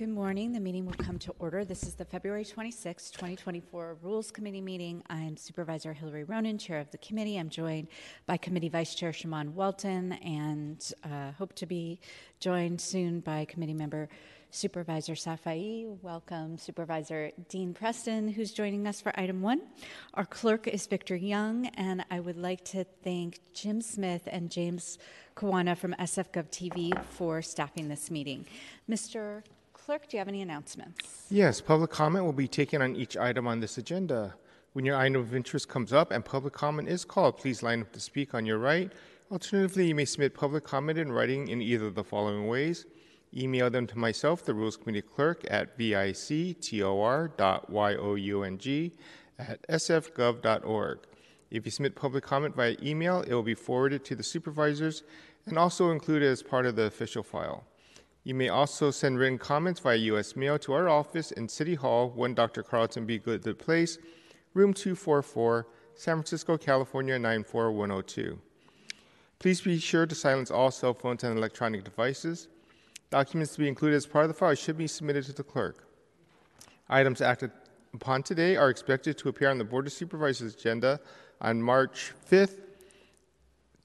Good morning. The meeting will come to order. This is the February 26, 2024 Rules Committee meeting. I'm Supervisor Hillary Ronen, Chair of the committee. I'm joined by Committee Vice Chair Shamann Walton and uh, hope to be joined soon by Committee Member Supervisor Safai. Welcome, Supervisor Dean Preston, who's joining us for item one. Our clerk is Victor Young, and I would like to thank Jim Smith and James Kawana from SFGov TV for staffing this meeting. Mr. Clerk, do you have any announcements? Yes, public comment will be taken on each item on this agenda. When your item of interest comes up and public comment is called, please line up to speak on your right. Alternatively, you may submit public comment in writing in either of the following ways. Email them to myself, the Rules Committee Clerk, at victor.young at sfgov.org. If you submit public comment via email, it will be forwarded to the supervisors and also included as part of the official file. You may also send written comments via U.S. mail to our office in City Hall, 1 Dr. Carlton B. Goodlett Place, room 244, San Francisco, California 94102. Please be sure to silence all cell phones and electronic devices. Documents to be included as part of the file should be submitted to the clerk. Items acted upon today are expected to appear on the Board of Supervisors agenda on March 5th,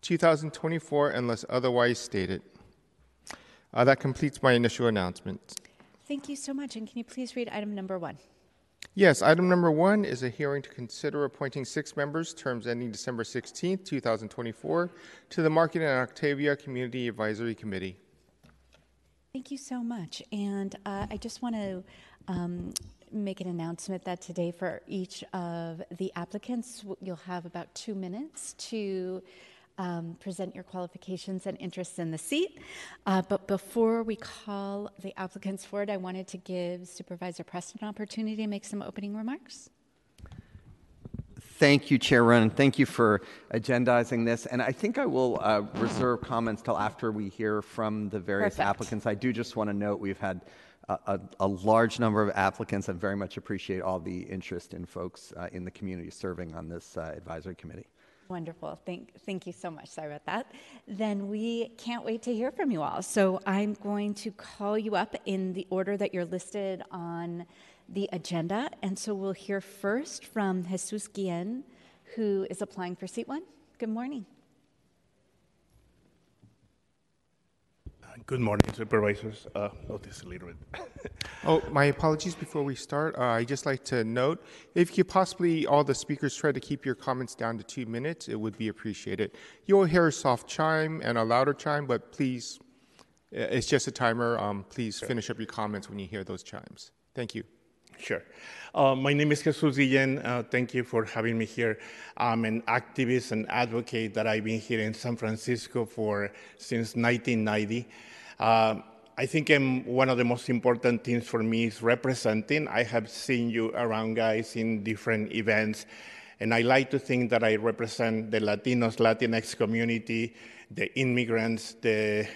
2024, unless otherwise stated. Uh, that completes my initial announcement. Thank you so much. And can you please read item number one? Yes, item number one is a hearing to consider appointing six members, terms ending December 16th, 2024, to the Market and Octavia Community Advisory Committee. Thank you so much. And uh, I just want to um, make an announcement that today, for each of the applicants, you'll have about two minutes to um, present your qualifications and interests in the seat. Uh, but before we call the applicants forward, I wanted to give Supervisor Preston an opportunity to make some opening remarks. Thank you, Chair Run. Thank you for agendizing this. And I think I will uh, reserve comments till after we hear from the various Perfect. applicants. I do just want to note we've had a, a, a large number of applicants and very much appreciate all the interest in folks uh, in the community serving on this uh, advisory committee. Wonderful. Thank, thank you so much. Sorry about that. Then we can't wait to hear from you all. So I'm going to call you up in the order that you're listed on the agenda. And so we'll hear first from Jesus Guillen, who is applying for seat one. Good morning. Good morning, supervisors. Uh, notice a little bit. Oh, my apologies before we start. Uh, I'd just like to note if you possibly, all the speakers try to keep your comments down to two minutes, it would be appreciated. You'll hear a soft chime and a louder chime, but please, it's just a timer. Um, please finish up your comments when you hear those chimes. Thank you. Sure. Uh, my name is Jesus Guillen. Uh, thank you for having me here. I'm an activist and advocate that I've been here in San Francisco for since 1990. Uh, I think um, one of the most important things for me is representing. I have seen you around, guys, in different events, and I like to think that I represent the Latinos, Latinx community, the immigrants, the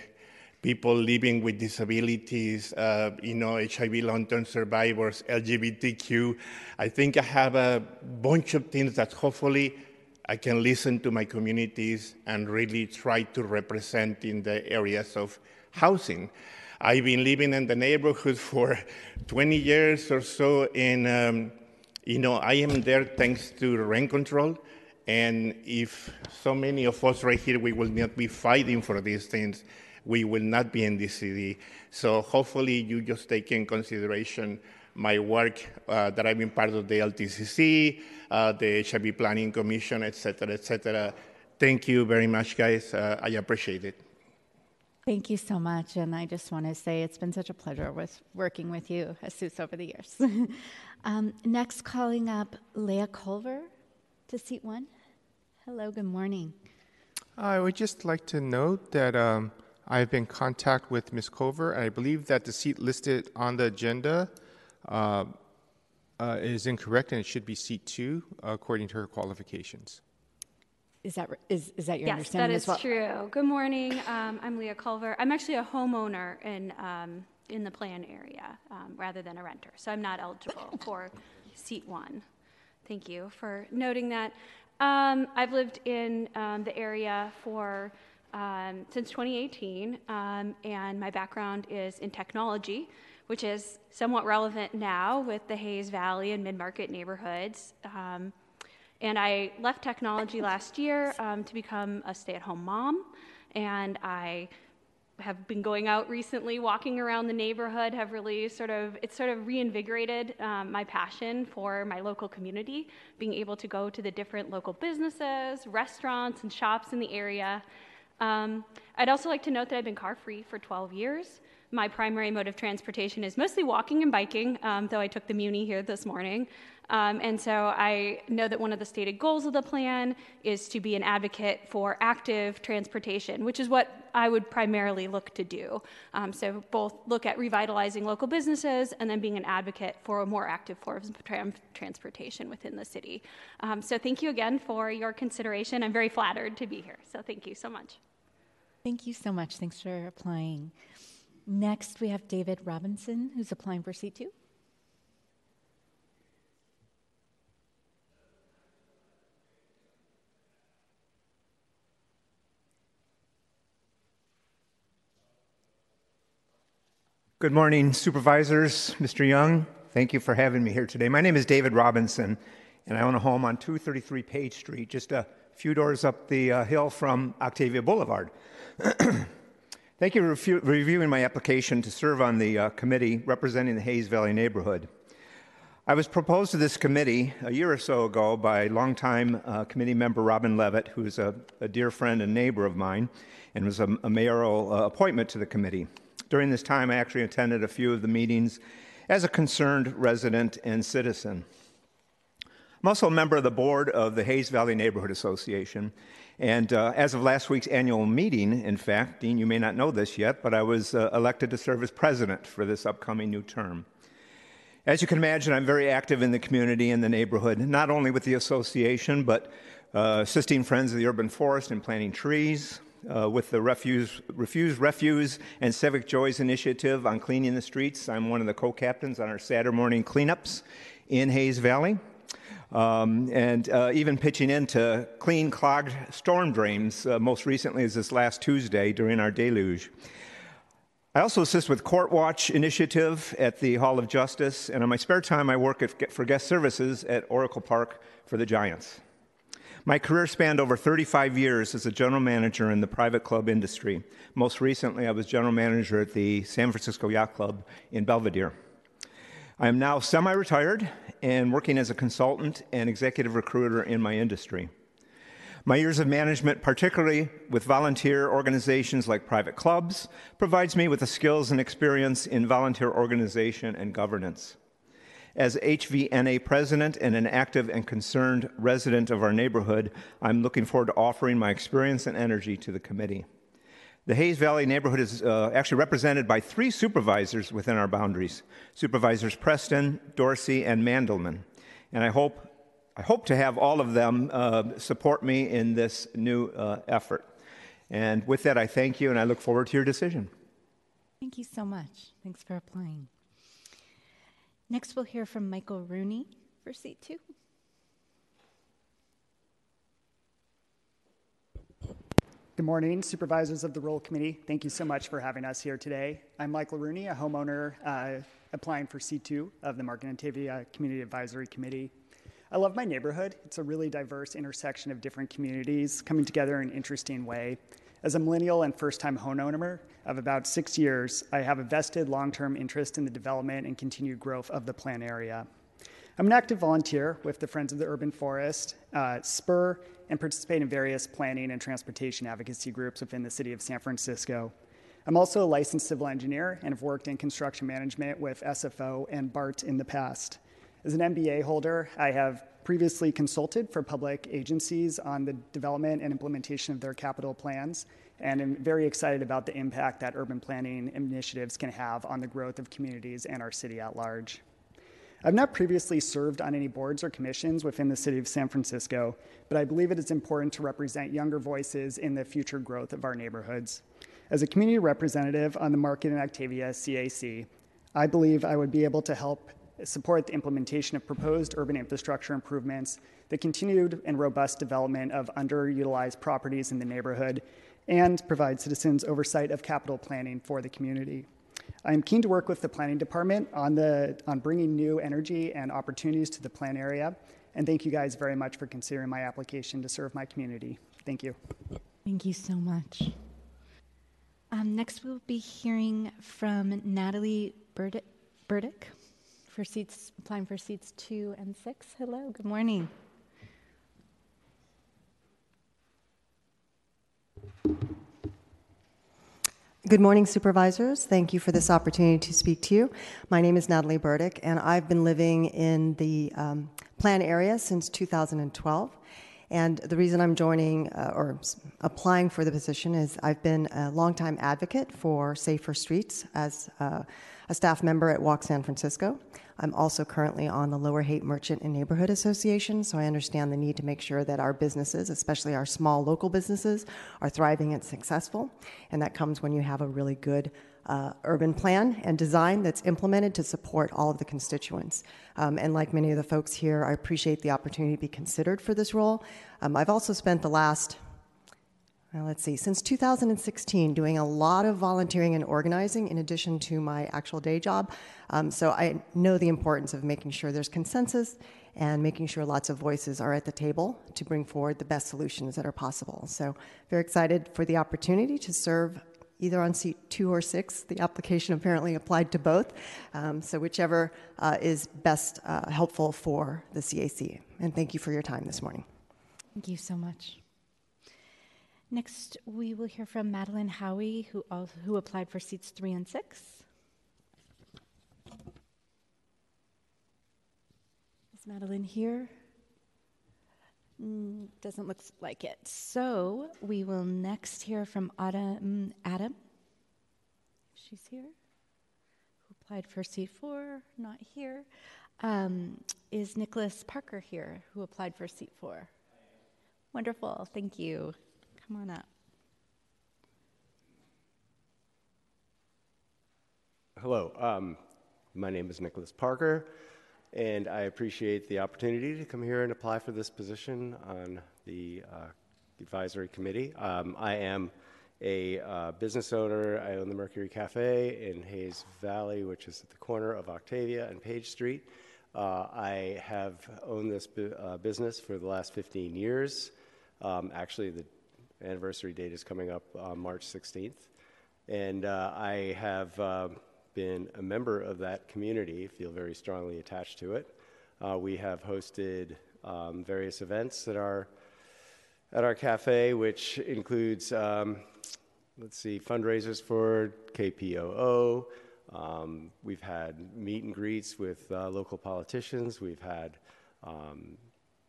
people living with disabilities, uh, you know, HIV long-term survivors, LGBTQ. I think I have a bunch of things that hopefully I can listen to my communities and really try to represent in the areas of housing. I've been living in the neighborhood for 20 years or so, and um, you know I am there thanks to rent control. And if so many of us right here, we will not be fighting for these things, we will not be in this city. So hopefully, you just take in consideration my work uh, that I've been part of the LTCC, uh, the HIV Planning Commission, et cetera, et cetera. Thank you very much, guys. Uh, I appreciate it. Thank you so much. And I just want to say it's been such a pleasure with working with you, Jesus, over the years. um, next, calling up Leah Culver to seat one. Hello, good morning. I would just like to note that um, I've been in contact with Ms. Culver, and I believe that the seat listed on the agenda uh, uh, is incorrect, and it should be seat two, according to her qualifications. Is that, is, is that your Yes, understanding is as well? true. Good morning. Um, I'm Leah Culver. I'm actually a homeowner in, um, in the plan area um, rather than a renter, so I'm not eligible for seat one. Thank you for noting that. Um, I've lived in um, the area for um, since 2018, um, and my background is in technology, which is somewhat relevant now with the Hayes Valley and mid market neighborhoods. Um, and I left technology last year um, to become a stay at home mom. And I have been going out recently, walking around the neighborhood, have really sort of, it's sort of reinvigorated um, my passion for my local community, being able to go to the different local businesses, restaurants, and shops in the area. Um, I'd also like to note that I've been car free for 12 years. My primary mode of transportation is mostly walking and biking, um, though I took the Muni here this morning. Um, and so I know that one of the stated goals of the plan is to be an advocate for active transportation, which is what I would primarily look to do. Um, so both look at revitalizing local businesses and then being an advocate for a more active forms of tra- transportation within the city. Um, so thank you again for your consideration. I'm very flattered to be here. So thank you so much. Thank you so much. Thanks for applying. Next, we have David Robinson, who's applying for seat two. Good morning, supervisors. Mr. Young, thank you for having me here today. My name is David Robinson, and I own a home on 233 Page Street, just a few doors up the uh, hill from Octavia Boulevard. thank you for reviewing my application to serve on the uh, committee representing the Hayes Valley neighborhood. I was proposed to this committee a year or so ago by longtime uh, committee member Robin Levitt, who is a, a, dear friend and neighbor of mine, and was a, a mayoral uh, appointment to the committee. During this time, I actually attended a few of the meetings as a concerned resident and citizen. I'm also a member of the board of the Hayes Valley Neighborhood Association. And uh, as of last week's annual meeting, in fact, Dean, you may not know this yet, but I was uh, elected to serve as president for this upcoming new term. As you can imagine, I'm very active in the community and the neighborhood, not only with the association, but uh, assisting Friends of the Urban Forest in planting trees, uh, with the Refuse, Refuse, Refuse, and Civic Joys initiative on cleaning the streets. I'm one of the co captains on our Saturday morning cleanups in Hayes Valley. Um, and uh, even pitching in to clean clogged storm drains, uh, most recently as this last Tuesday during our deluge. I also assist with Court Watch initiative at the Hall of Justice, and in my spare time, I work at, for guest services at Oracle Park for the Giants. My career spanned over 35 years as a general manager in the private club industry. Most recently, I was general manager at the San Francisco Yacht Club in Belvedere. I am now semi retired and working as a consultant and executive recruiter in my industry. My years of management, particularly with volunteer organizations like private clubs, provides me with the skills and experience in volunteer organization and governance. As HVNA president and an active and concerned resident of our neighborhood, I'm looking forward to offering my experience and energy to the committee. The Hayes Valley neighborhood is uh, actually represented by three supervisors within our boundaries Supervisors Preston, Dorsey, and Mandelman. And I hope, I hope to have all of them uh, support me in this new uh, effort. And with that, I thank you and I look forward to your decision. Thank you so much. Thanks for applying. Next, we'll hear from Michael Rooney for seat two. Good morning, supervisors of the Rules Committee. Thank you so much for having us here today. I'm Michael Rooney, a homeowner uh, applying for C2 of the Market Octavia Community Advisory Committee. I love my neighborhood. It's a really diverse intersection of different communities coming together in an interesting way. As a millennial and first time homeowner of about six years, I have a vested long term interest in the development and continued growth of the plan area. I'm an active volunteer with the Friends of the Urban Forest, uh, SPUR, and participate in various planning and transportation advocacy groups within the city of San Francisco. I'm also a licensed civil engineer and have worked in construction management with SFO and BART in the past. As an MBA holder, I have previously consulted for public agencies on the development and implementation of their capital plans, and I'm very excited about the impact that urban planning initiatives can have on the growth of communities and our city at large. I've not previously served on any boards or commissions within the city of San Francisco, but I believe it is important to represent younger voices in the future growth of our neighborhoods. As a community representative on the Market in Octavia CAC, I believe I would be able to help support the implementation of proposed urban infrastructure improvements, the continued and robust development of underutilized properties in the neighborhood, and provide citizens oversight of capital planning for the community. I am keen to work with the planning department on, the, on bringing new energy and opportunities to the plan area. And thank you guys very much for considering my application to serve my community. Thank you. Thank you so much. Um, next, we'll be hearing from Natalie Burdick for seats applying for seats two and six. Hello, good morning. Good morning, supervisors. Thank you for this opportunity to speak to you. My name is Natalie Burdick, and I've been living in the um, plan area since 2012. And the reason I'm joining uh, or applying for the position is I've been a longtime advocate for safer streets as uh, a staff member at Walk San Francisco. I'm also currently on the Lower Haight Merchant and Neighborhood Association, so I understand the need to make sure that our businesses, especially our small local businesses, are thriving and successful. And that comes when you have a really good uh, urban plan and design that's implemented to support all of the constituents. Um, and like many of the folks here, I appreciate the opportunity to be considered for this role. Um, I've also spent the last well, let's see, since 2016, doing a lot of volunteering and organizing in addition to my actual day job. Um, so I know the importance of making sure there's consensus and making sure lots of voices are at the table to bring forward the best solutions that are possible. So, very excited for the opportunity to serve either on seat two or six. The application apparently applied to both. Um, so, whichever uh, is best uh, helpful for the CAC. And thank you for your time this morning. Thank you so much. Next, we will hear from Madeline Howie, who, also, who applied for seats three and six. Is Madeline here? Mm, doesn't look like it. So we will next hear from Adam. Adam. She's here. Who applied for seat four? Not here. Um, is Nicholas Parker here? Who applied for seat four? Wonderful. Thank you. Come on up. Hello, um, my name is Nicholas Parker, and I appreciate the opportunity to come here and apply for this position on the uh, advisory committee. Um, I am a uh, business owner. I own the Mercury Cafe in Hayes Valley, which is at the corner of Octavia and Page Street. Uh, I have owned this bu- uh, business for the last 15 years. Um, actually, the anniversary date is coming up on March 16th. And uh, I have uh, been a member of that community, feel very strongly attached to it. Uh, we have hosted um, various events at our, at our cafe, which includes, um, let's see, fundraisers for KPOO. Um, we've had meet and greets with uh, local politicians. We've had um,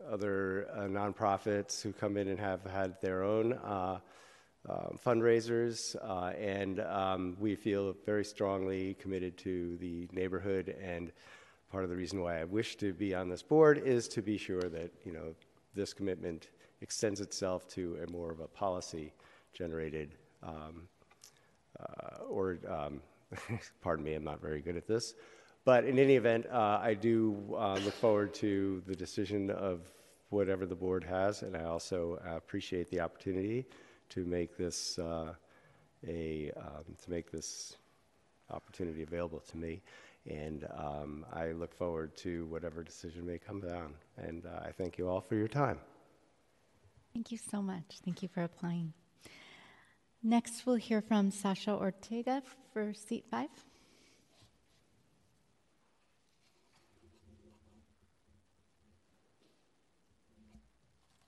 other uh, nonprofits who come in and have had their own uh, uh, fundraisers, uh, and um, we feel very strongly committed to the neighborhood. And part of the reason why I wish to be on this board is to be sure that you know this commitment extends itself to a more of a policy-generated um, uh, or um, pardon me, I'm not very good at this. But in any event, uh, I do uh, look forward to the decision of whatever the board has, and I also uh, appreciate the opportunity to make this uh, a um, to make this opportunity available to me. And um, I look forward to whatever decision may come down. And uh, I thank you all for your time. Thank you so much. Thank you for applying. Next, we'll hear from Sasha Ortega for seat five.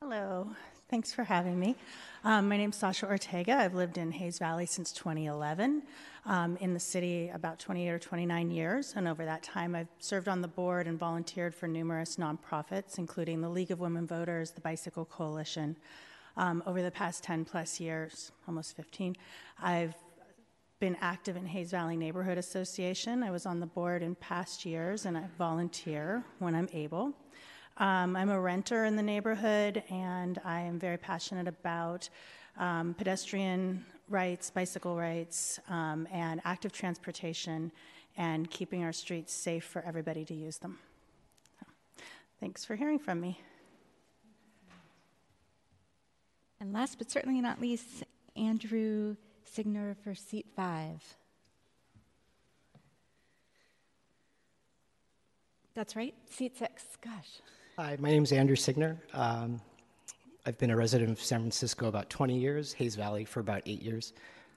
Hello, thanks for having me. Um, my name is Sasha Ortega. I've lived in Hayes Valley since 2011, um, in the city about 28 or 29 years, and over that time I've served on the board and volunteered for numerous nonprofits, including the League of Women Voters, the Bicycle Coalition. Um, over the past 10 plus years, almost 15, I've been active in Hayes Valley Neighborhood Association. I was on the board in past years, and I volunteer when I'm able. Um, I'm a renter in the neighborhood, and I am very passionate about um, pedestrian rights, bicycle rights, um, and active transportation, and keeping our streets safe for everybody to use them. So, thanks for hearing from me. And last but certainly not least, Andrew Segner for seat five. That's right, seat six. Gosh. Hi, my name is Andrew Segner. Um, I've been a resident of San Francisco about 20 years, Hayes Valley for about eight years.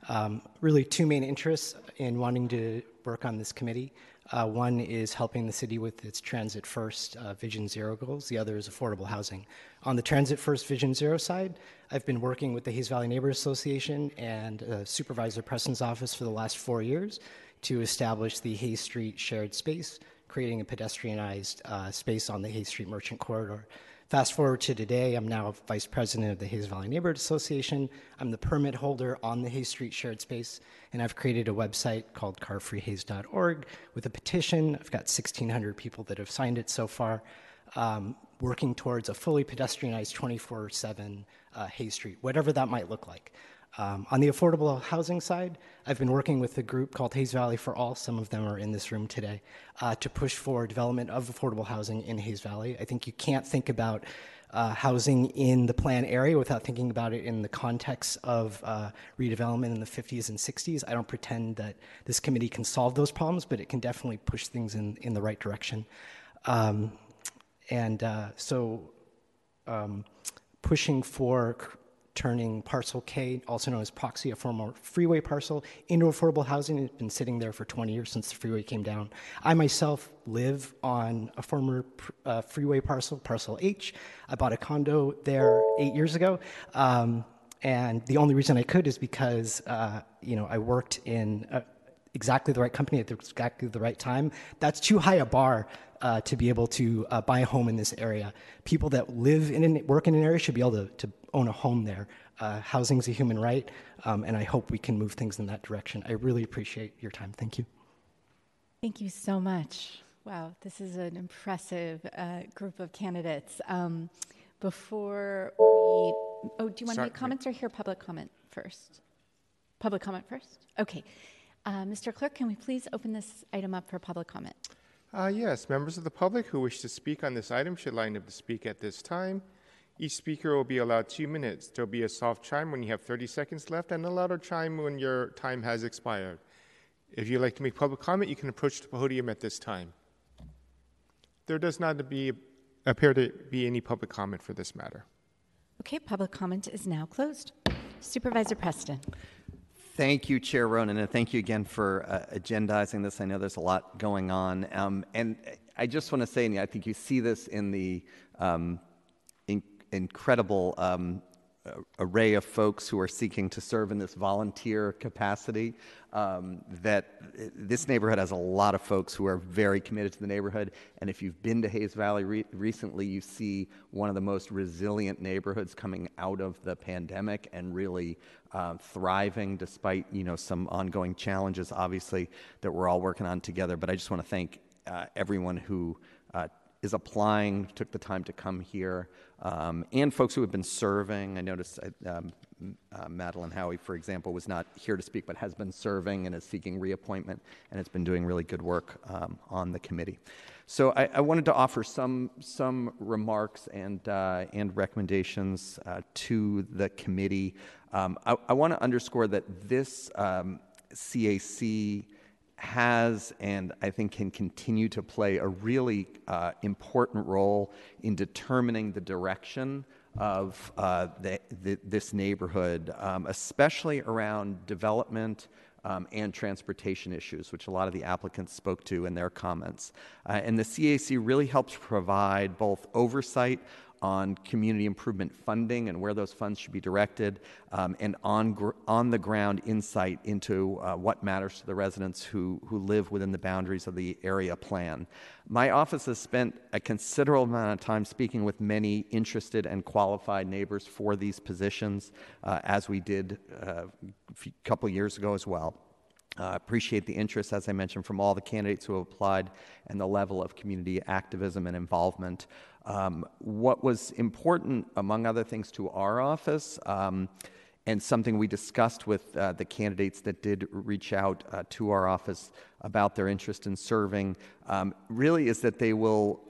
Um, really, two main interests in wanting to work on this committee. Uh, one is helping the city with its Transit First uh, Vision Zero goals, the other is affordable housing. On the Transit First Vision Zero side, I've been working with the Hayes Valley Neighborhood Association and uh, Supervisor Preston's office for the last four years to establish the Hayes Street shared space, creating a pedestrianized uh, space on the Hayes Street Merchant Corridor. Fast forward to today, I'm now vice president of the Hayes Valley Neighborhood Association. I'm the permit holder on the Hayes Street shared space, and I've created a website called carfreehayes.org with a petition. I've got 1,600 people that have signed it so far, um, working towards a fully pedestrianized 24 7 uh, Hayes Street, whatever that might look like. Um, on the affordable housing side, I've been working with a group called Hayes Valley for All. Some of them are in this room today uh, to push for development of affordable housing in Hayes Valley. I think you can't think about uh, housing in the plan area without thinking about it in the context of uh, redevelopment in the 50s and 60s. I don't pretend that this committee can solve those problems, but it can definitely push things in, in the right direction. Um, and uh, so, um, pushing for turning parcel K, also known as Proxy, a former freeway parcel, into affordable housing. It's been sitting there for 20 years since the freeway came down. I myself live on a former uh, freeway parcel, parcel H. I bought a condo there eight years ago. Um, and the only reason I could is because, uh, you know, I worked in uh, exactly the right company at exactly the right time. That's too high a bar uh, to be able to uh, buy a home in this area. People that live in and work in an area should be able to, to own a home there. Uh, housing is a human right, um, and I hope we can move things in that direction. I really appreciate your time. Thank you. Thank you so much. Wow, this is an impressive uh, group of candidates. Um, before we, oh, do you want to make comments or hear public comment first? Public comment first? Okay. Uh, Mr. Clerk, can we please open this item up for public comment? Uh, yes, members of the public who wish to speak on this item should line up to speak at this time. Each speaker will be allowed two minutes. There'll be a soft chime when you have 30 seconds left and a louder chime when your time has expired. If you'd like to make public comment, you can approach the podium at this time. There does not be, appear to be any public comment for this matter. Okay, public comment is now closed. Supervisor Preston. Thank you, Chair Ronen, and thank you again for uh, agendizing this. I know there's a lot going on. Um, and I just want to say, and I think you see this in the um, incredible um, array of folks who are seeking to serve in this volunteer capacity. Um, that this neighborhood has a lot of folks who are very committed to the neighborhood. And if you've been to Hayes Valley re- recently, you see one of the most resilient neighborhoods coming out of the pandemic and really uh, thriving despite you know some ongoing challenges, obviously that we're all working on together. But I just want to thank uh, everyone who uh, is applying, took the time to come here, um, and folks who have been serving. I noticed uh, um, uh, Madeline Howie, for example, was not here to speak, but has been serving and is seeking reappointment, and has been doing really good work um, on the committee. So I, I, wanted to offer some some remarks and uh, and recommendations uh, to the committee. Um, I, I want to underscore that this CAC um, has and I think can continue to play a really uh, important role in determining the direction of uh, the, the, this neighborhood, um, especially around development um, and transportation issues, which a lot of the applicants spoke to in their comments. Uh, and the CAC really helps provide both oversight on community improvement funding and where those funds should be directed, um, and on, gr- on the ground insight into uh, what matters to the residents who, who live within the boundaries of the area plan. My office has spent a considerable amount of time speaking with many interested and qualified neighbors for these positions, uh, as we did uh, a couple years ago as well. Uh, appreciate the interest, as I mentioned, from all the candidates who have applied and the level of community activism and involvement. Um, what was important, among other things, to our office, um, and something we discussed with uh, the candidates that did reach out uh, to our office about their interest in serving, um, really is that they will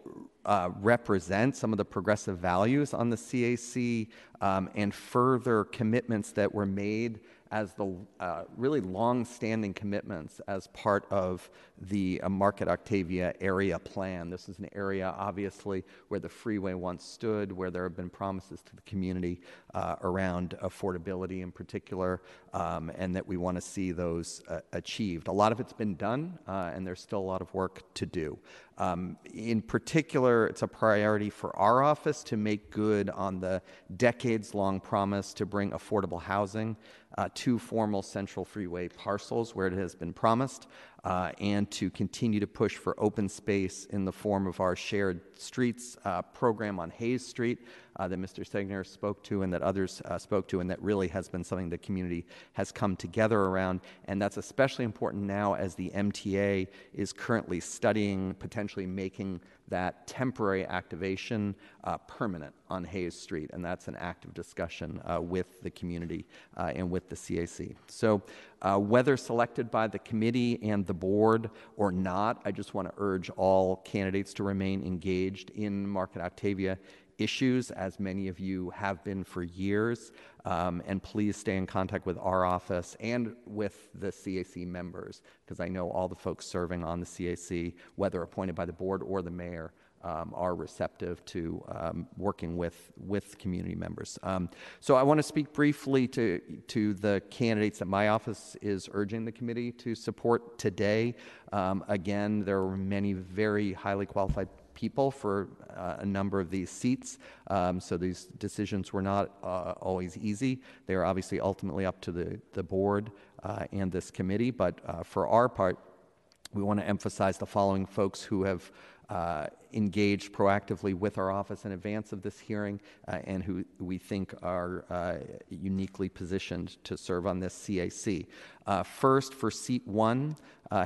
uh, represent some of the progressive values on the CAC um, and further commitments that were made as the uh, really long-standing commitments as part of the uh, Market Octavia area plan. This is an area, obviously, where the freeway once stood, where there have been promises to the community uh, around affordability in particular, um, and that we want to see those uh, achieved. A lot of it's been done, uh, and there's still a lot of work to do. Um, in particular, it's a priority for our office to make good on the decades long promise to bring affordable housing uh, to formal Central Freeway parcels where it has been promised, uh, and to continue to push for open space in the form of our shared streets uh, program on Hayes Street uh, that Mr. Segner spoke to and that others uh, spoke to, and that really has been something the community has come together around. And that's especially important now as the MTA is currently studying potentially making that temporary activation uh, permanent on Hayes Street, and that's an active discussion uh, with the community and with the CAC. So, uh, whether selected by the committee and the board or not, I just want to urge all candidates to remain engaged in Market Octavia issues, as many of you have been for years. Um, and please stay in contact with our office and with the CAC members, because I know all the folks serving on the CAC, whether appointed by the board or the mayor, um, are receptive to um, working with with community members. Um, so I want to speak briefly to to the candidates that my office is urging the committee to support today. Um, again, there are many very highly qualified people for uh, a number of these seats. Um, so these decisions were not uh, always easy. They are obviously ultimately up to the, the board uh, and this committee. But uh, for our part, we want to emphasize the following folks who have uh, engaged proactively with our office in advance of this hearing uh, and who we think are uh, uniquely positioned to serve on this CAC. Uh, first, for seat one,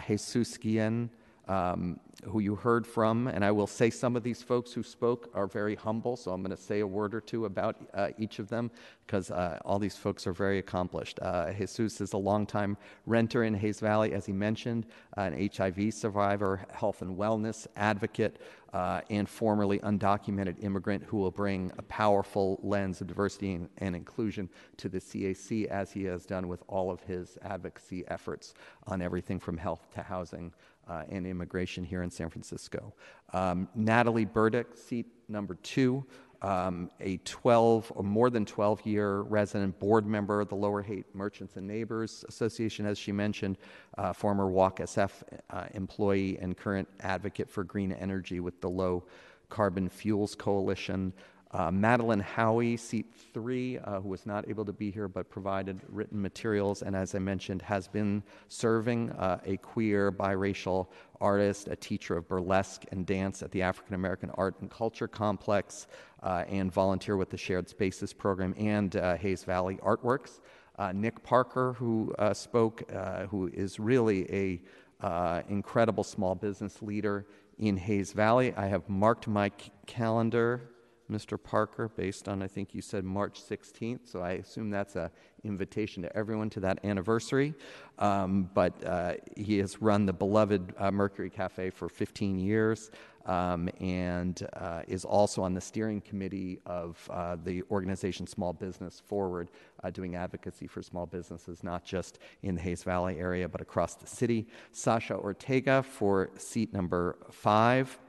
Jesus Guillen um, who you heard from, and I will say some of these folks who spoke are very humble, so I'm going to say a word or two about uh, each of them because uh, all these folks are very accomplished. Uh, Jesus is a longtime renter in Hayes Valley, as he mentioned, an HIV survivor, health and wellness advocate, uh, and formerly undocumented immigrant who will bring a powerful lens of diversity and, and, inclusion to the CAC, as he has done with all of his advocacy efforts on everything from health to housing uh, and immigration here in San Francisco. Um, Natalie Burdick, seat number two, um, a 12 or more than 12 year resident board member of the Lower Haight Merchants and Neighbors Association, as she mentioned, uh, former Walk SF uh, employee and current advocate for green energy with the Low Carbon Fuels Coalition. Uh, Madeline Howie, seat three, uh, who was not able to be here but provided written materials, and as I mentioned, has been serving uh, a queer, biracial artist, a teacher of burlesque and dance at the African American Art and Culture Complex, uh, and volunteer with the Shared Spaces program and uh, Hayes Valley Artworks. Uh, Nick Parker, who spoke, who is really a incredible small business leader in Hayes Valley. I have marked my c- calendar Mr. Parker, based on, I think you said March 16th, so I assume that's an invitation to everyone to that anniversary. Um, but uh, he has run the beloved uh, Mercury Cafe for 15 years um, and uh, is also on the steering committee of uh, the organization Small Business Forward, uh, doing advocacy for small businesses, not just in the Hayes Valley area, but across the city. Sasha Ortega for seat number five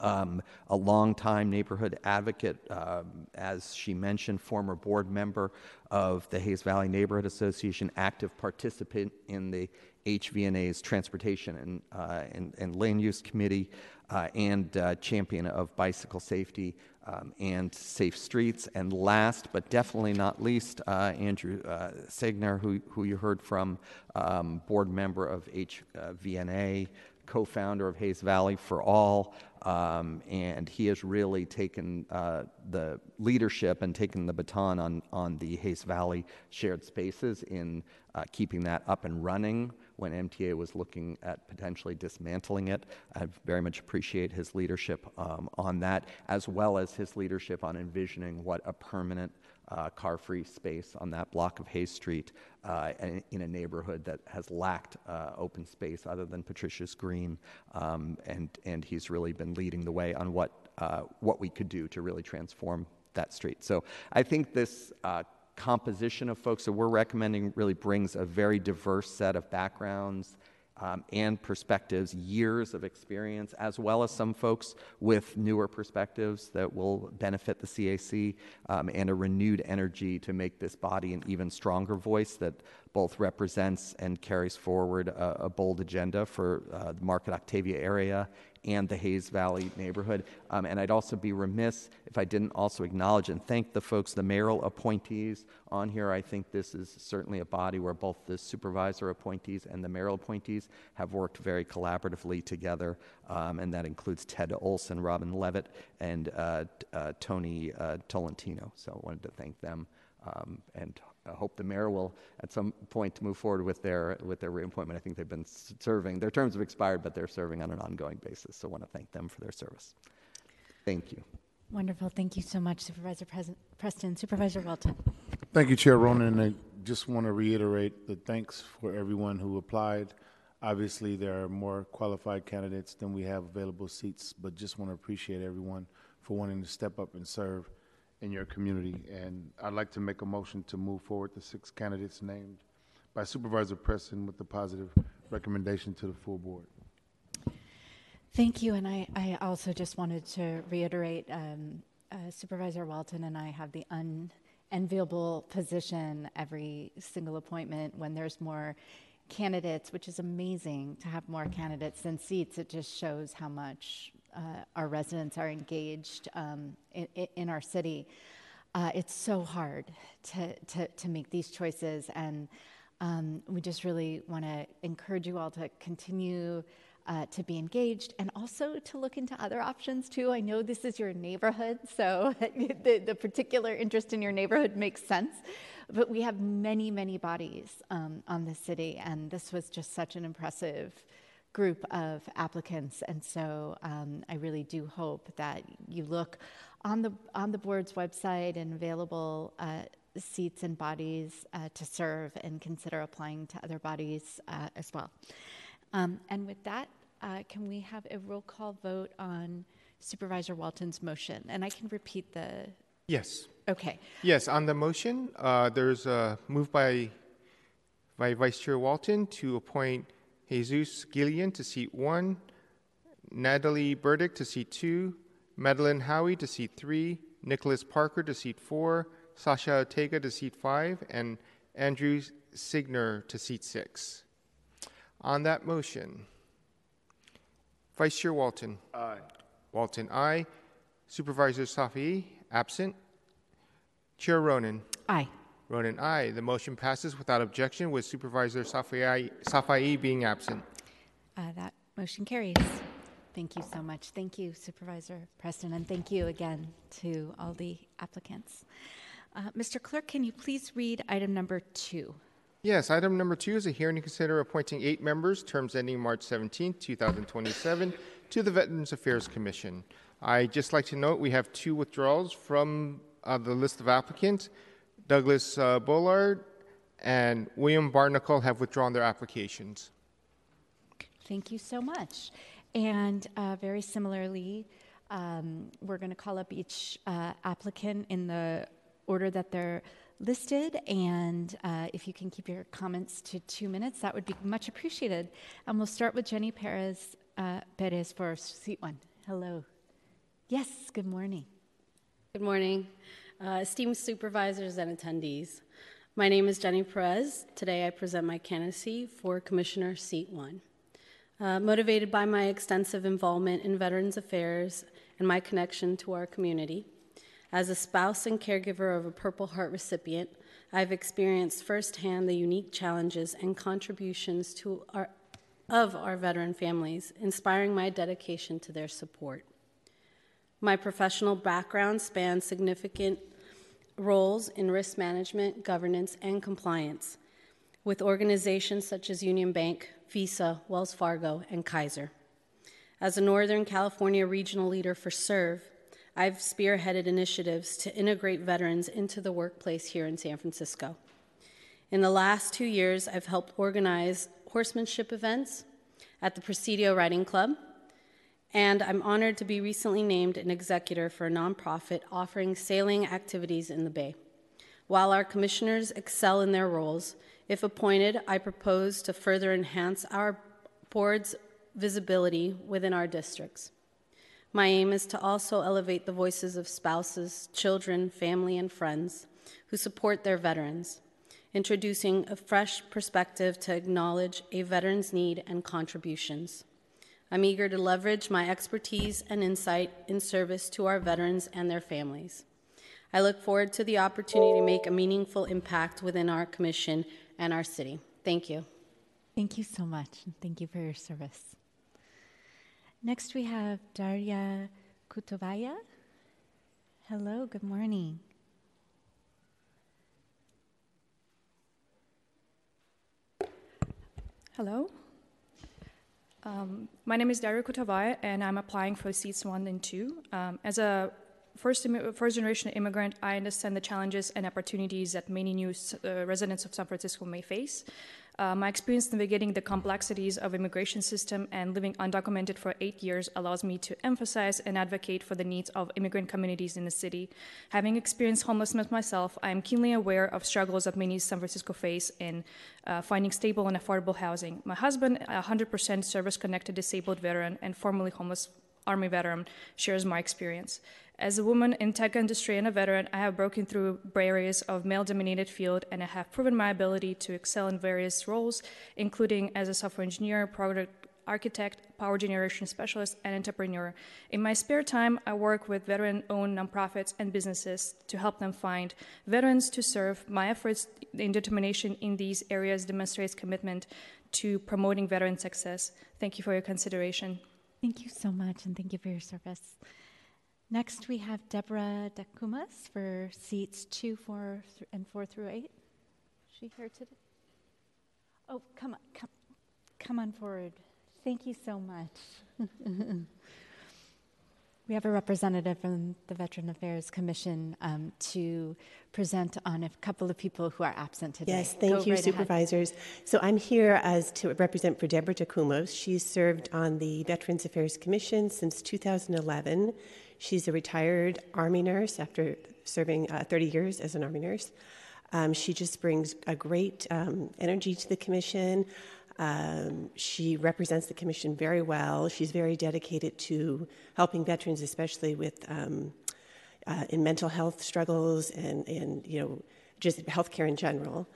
um, a longtime neighborhood advocate, um, as she mentioned, former board member of the Hayes Valley Neighborhood Association, active participant in the HVNA's Transportation and, uh, and, and, Land Use Committee, uh, and uh, champion of bicycle safety um, and safe streets. And last but definitely not least, uh, Andrew uh, Segner, who, who you heard from, um, board member of HVNA, co founder of Hayes Valley for All. Um, and he has really taken uh, the leadership and taken the baton on, on the Hayes Valley shared spaces in uh, keeping that up and running when MTA was looking at potentially dismantling it. I very much appreciate his leadership um, on that, as well as his leadership on envisioning what a permanent uh, car free space on that block of Hayes Street uh, in a neighborhood that has lacked uh, open space other than Patricia's Green. Um, and, and he's really been leading the way on what, uh, what we could do to really transform that street. So I think this uh, composition of folks that we're recommending really brings a very diverse set of backgrounds um, and perspectives, years of experience, as well as some folks with newer perspectives that will benefit the CAC um, and a renewed energy to make this body an even stronger voice that both represents and carries forward a, a bold agenda for uh, the Market Octavia area and the Hayes Valley neighborhood. Um, and I'd also be remiss if I didn't also acknowledge and thank the folks, the mayoral appointees on here. I think this is certainly a body where both the supervisor appointees and the mayoral appointees have worked very collaboratively together. Um, and that includes Ted Olson, Robin Levitt, and uh, uh, Tony uh, Tolentino. So I wanted to thank them um, and hope the mayor will, at some point, move forward with their with their reappointment. I think they've been serving; their terms have expired, but they're serving on an ongoing basis. So I want to thank them for their service. Thank you. Wonderful. Thank you so much, Supervisor Preston. Supervisor Walton. Thank you, Chair Ronen. I just want to reiterate the thanks for everyone who applied. Obviously, there are more qualified candidates than we have available seats, but just want to appreciate everyone for wanting to step up and serve in your community. And I'd like to make a motion to move forward the six candidates named by Supervisor Preston with the positive recommendation to the full board. Thank you. And I, I also just wanted to reiterate um, uh, Supervisor Walton and I have the unenviable position every single appointment when there's more candidates, which is amazing to have more candidates than seats. It just shows how much uh, our residents are engaged um, in, in, our city. Uh, it's so hard to, to, to, make these choices, and um, we just really want to encourage you all to continue uh, to be engaged and also to look into other options too. I know this is your neighborhood, so the, the particular interest in your neighborhood makes sense. But we have many, many bodies um, on the city, and this was just such an impressive group of applicants. And so um, I really do hope that you look on the, on the board's website and available uh, seats and bodies uh, to serve and consider applying to other bodies uh, as well. Um, and with that, uh, can we have a roll call vote on Supervisor Walton's motion? And I can repeat the. Yes. Okay. Yes, on the motion, uh, there's a move by, by Vice Chair Walton to appoint Jesus Guillen to seat one, Natalie Burdick to seat two, Madeline Howie to seat three, Nicholas Parker to seat four, Sasha Ortega to seat five, and Andrew Segner to seat six. On that motion, Vice Chair Walton. Aye. Walton, aye. Supervisor Safai, absent. Chair Ronen. Aye. Ronen, aye. The motion passes without objection with Supervisor Safai being absent. Uh, that motion carries. Thank you so much. Thank you, Supervisor Preston, and thank you again to all the applicants. Uh, Mr. Clerk, can you please read item number two? Yes, item number two is a hearing to consider appointing eight members, terms ending March 17, 2027, to the Veterans Affairs Commission. I just like to note we have two withdrawals from uh, the list of applicants. Douglas uh, Bullard and William Barnacle have withdrawn their applications. Thank you so much. And uh, very similarly, um, we're going to call up each uh, applicant in the order that they're listed. And uh, if you can keep your comments to two minutes, that would be much appreciated. And we'll start with Jenny Perez, uh, Perez for seat one. Hello. Yes, good morning. Good morning uh, esteemed supervisors and attendees. My name is Jenny Perez. Today I present my candidacy for Commissioner Seat 1. Uh, motivated by my extensive involvement in Veterans Affairs and my connection to our community, as a spouse and caregiver of a Purple Heart recipient, I've experienced firsthand the unique challenges and contributions to our, of our veteran families, inspiring my dedication to their support. My professional background spans significant roles in risk management, governance, and compliance with organizations such as Union Bank, Visa, Wells Fargo, and Kaiser. As a Northern California regional leader for SERVE, I've spearheaded initiatives to integrate veterans into the workplace here in San Francisco. In the last two years, I've helped organize horsemanship events at the Presidio Riding Club, and I'm honored to be recently named an executor for a nonprofit offering sailing activities in the Bay. While our commissioners excel in their roles, if appointed, I propose to further enhance our board's visibility within our districts. My aim is to also elevate the voices of spouses, children, family, and friends who support their veterans, introducing a fresh perspective to acknowledge a veteran's need and contributions. I'm eager to leverage my expertise and insight in service to our veterans and their families. I look forward to the opportunity to make a meaningful impact within our commission and our city. Thank you. Thank you so much, and thank you for your service. Next, we have Daria Kutovaya. Hello, good morning. Hello. Um, my name is Daria Kutovaya, and I'm applying for seats one and two. Um, as a first, first generation immigrant, I understand the challenges and opportunities that many new uh, residents of San Francisco may face. Uh, my experience navigating the complexities of immigration system and living undocumented for eight years allows me to emphasize and advocate for the needs of immigrant communities in the city. Having experienced homelessness myself, I am keenly aware of struggles that many San Francisco face in uh, finding stable and affordable housing. My husband, a 100% service-connected disabled veteran and formerly homeless Army veteran, shares my experience. As a woman in tech industry and a veteran, I have broken through barriers of male-dominated field, and I have proven my ability to excel in various roles, including as a software engineer, product architect, power generation specialist, and entrepreneur. In my spare time, I work with veteran-owned nonprofits and businesses to help them find veterans to serve. My efforts in determination in these areas demonstrates commitment to promoting veteran success. Thank you for your consideration. Thank you so much, and thank you for your service. Next, we have Deborah Dakumas for seats two, four, th- and four through eight. Is she here today? Oh, come on, come, come on forward. Thank you so much. we have a representative from the Veteran Affairs Commission um, to present on a couple of people who are absent today. Yes, thank Go you, right supervisors. Ahead. So I'm here as to represent for Deborah Dakumos. She's served on the Veterans Affairs Commission since 2011. She's a retired Army nurse after serving uh, 30 years as an Army nurse. Um, she just brings a great um, energy to the commission. Um, she represents the commission very well. She's very dedicated to helping veterans, especially with um, uh, in mental health struggles and, and you know just healthcare in general.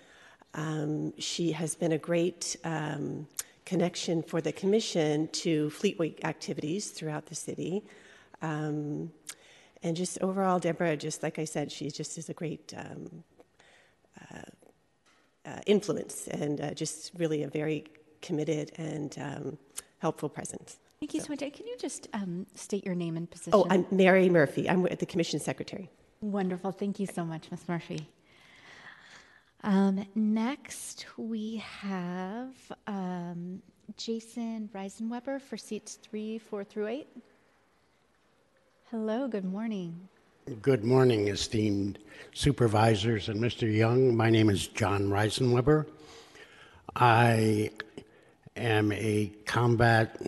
Um, she has been a great um, connection for the commission to Fleet Week activities throughout the city. Um, and just overall, Deborah, just like I said, she just is a great um, uh, uh, influence and uh, just really a very committed and um, helpful presence. Thank you so, so much. Can you just um, state your name and position? Oh, I'm Mary Murphy. I'm the Commission Secretary. Wonderful. Thank you so much, Ms. Murphy. Um, next, we have um, Jason Reisenweber for seats three, four through eight. Hello, good morning. Good morning, esteemed supervisors and Mr. Young. My name is John Reisenweber. I am a combat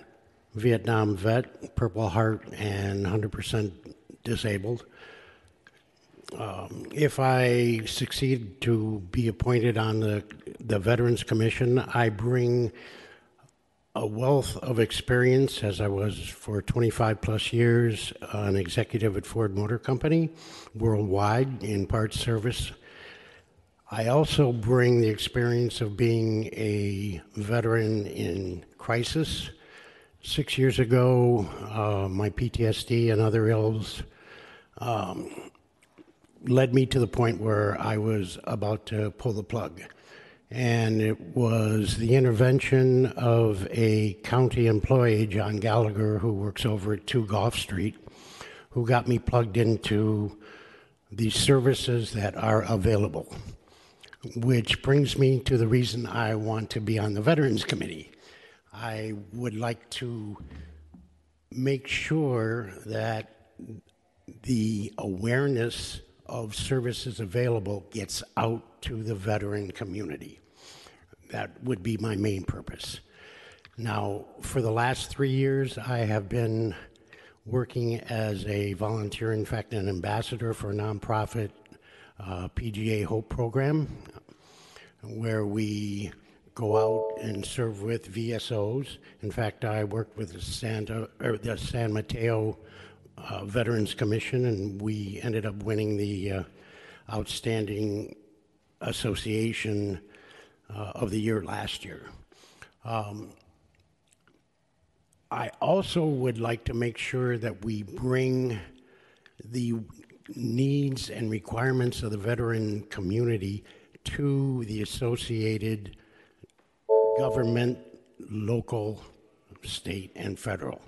Vietnam vet, Purple Heart, and 100% disabled. Um, if I succeed to be appointed on the, the Veterans Commission, I bring a wealth of experience as I was for 25 plus years an executive at Ford Motor Company worldwide in parts service. I also bring the experience of being a veteran in crisis. Six years ago, uh, my PTSD and other ills um, led me to the point where I was about to pull the plug and it was the intervention of a county employee, John Gallagher, who works over at 2 Gough Street, who got me plugged into the services that are available. Which brings me to the reason I want to be on the Veterans Committee. I would like to make sure that the awareness of services available gets out to the veteran community. That would be my main purpose. Now, for the last three years, I have been working as a volunteer, in fact, an ambassador for a nonprofit uh, PGA Hope program, where we go out and serve with VSOs. In fact, I worked with the, Santa, or the San Mateo uh, Veterans Commission, and we ended up winning the uh, Outstanding Association of the Year last year. Um, I also would like to make sure that we bring the needs and requirements of the veteran community to the associated government, local, state, and federal.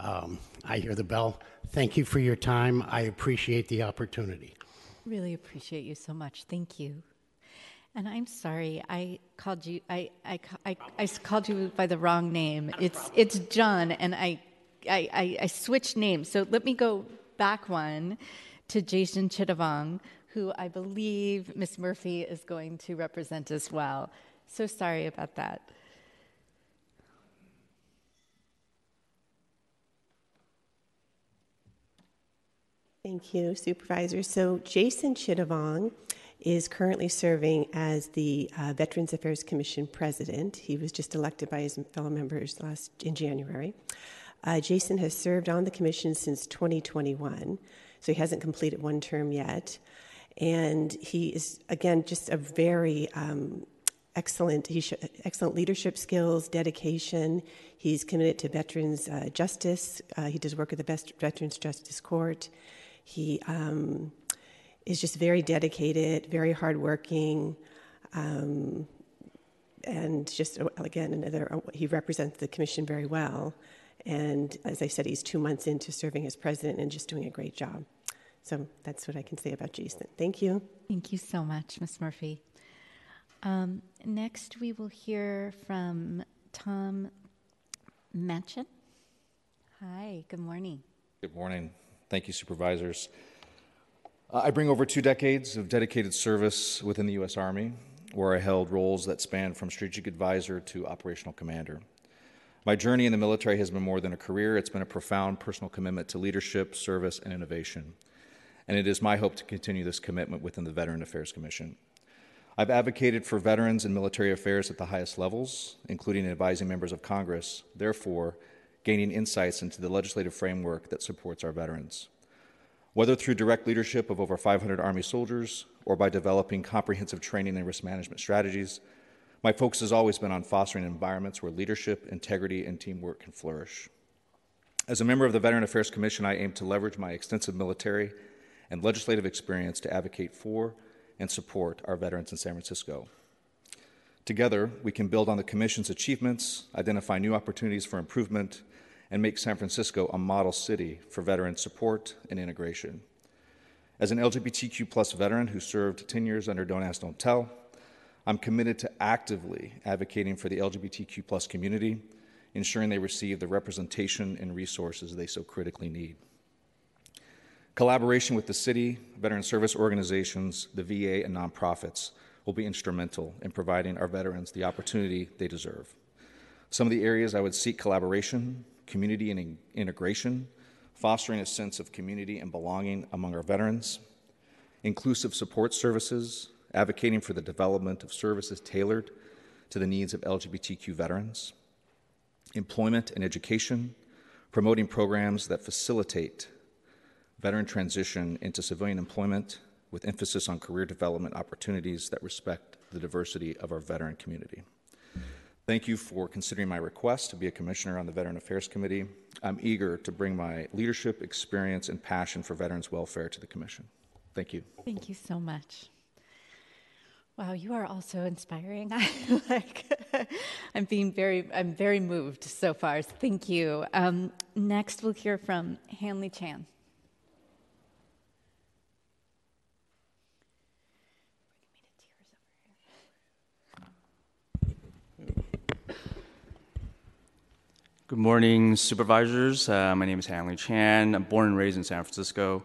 Um, I hear the bell. Thank you for your time. I appreciate the opportunity. Really appreciate you so much. Thank you. And I'm sorry, I called you. I, I, I, I called you by the wrong name. It's it's John, and I, I, I, I switched names. So let me go back one to Jason Chittavong, who I believe Miss Murphy is going to represent as well. So sorry about that. Thank you, Supervisor. So Jason Chittavong is currently serving as the uh, Veterans Affairs Commission president. He was just elected by his fellow members last in January. Uh, Jason has served on the commission since 2021, so he hasn't completed one term yet. And he is, again, just a very um, excellent, he sh- excellent leadership skills, dedication. He's committed to veterans uh, justice. Uh, he does work at the Best Veterans Justice Court. He um, is just very dedicated, very hardworking, um, and just again another. He represents the commission very well, and as I said, he's two months into serving as president and just doing a great job. So that's what I can say about Jason. Thank you. Thank you so much, Ms. Murphy. Um, next, we will hear from Tom Manchin. Hi, good morning. Good morning. Thank you, supervisors. Uh, I bring over two decades of dedicated service within the U.S. Army, where I held roles that spanned from strategic advisor to operational commander. My journey in the military has been more than a career, it's been a profound personal commitment to leadership, service, and innovation. And it is my hope to continue this commitment within the Veteran Affairs Commission. I've advocated for veterans and military affairs at the highest levels, including advising members of Congress, therefore, gaining insights into the legislative framework that supports our veterans. Whether through direct leadership of over 500 Army soldiers or by developing comprehensive training and risk management strategies, my focus has always been on fostering environments where leadership, integrity, and teamwork can flourish. As a member of the Veteran Affairs Commission, I aim to leverage my extensive military and legislative experience to advocate for and support our veterans in San Francisco. Together, we can build on the Commission's achievements, identify new opportunities for improvement, and make San Francisco a model city for veteran support and integration. As an LGBTQ plus veteran who served 10 years under Don't Ask, Don't Tell, I'm committed to actively advocating for the LGBTQ plus community, ensuring they receive the representation and resources they so critically need. Collaboration with the city, veteran service organizations, the VA, and nonprofits will be instrumental in providing our veterans the opportunity they deserve. Some of the areas I would seek collaboration community and in- integration, fostering a sense of community and belonging among our veterans, inclusive support services, advocating for the development of services tailored to the needs of LGBTQ veterans, employment and education, promoting programs that facilitate veteran transition into civilian employment with emphasis on career development opportunities that respect the diversity of our veteran community. Thank you for considering my request to be a commissioner on the Veteran Affairs Committee. I'm eager to bring my leadership, experience, and passion for veterans' welfare to the Commission. Thank you. Thank you so much. Wow, you are also inspiring. like, I'm being very, I'm very moved so far. So thank you. Um, next, we'll hear from Hanley Chan. Good morning, supervisors. Uh, my name is Hanley Chan. I'm born and raised in San Francisco.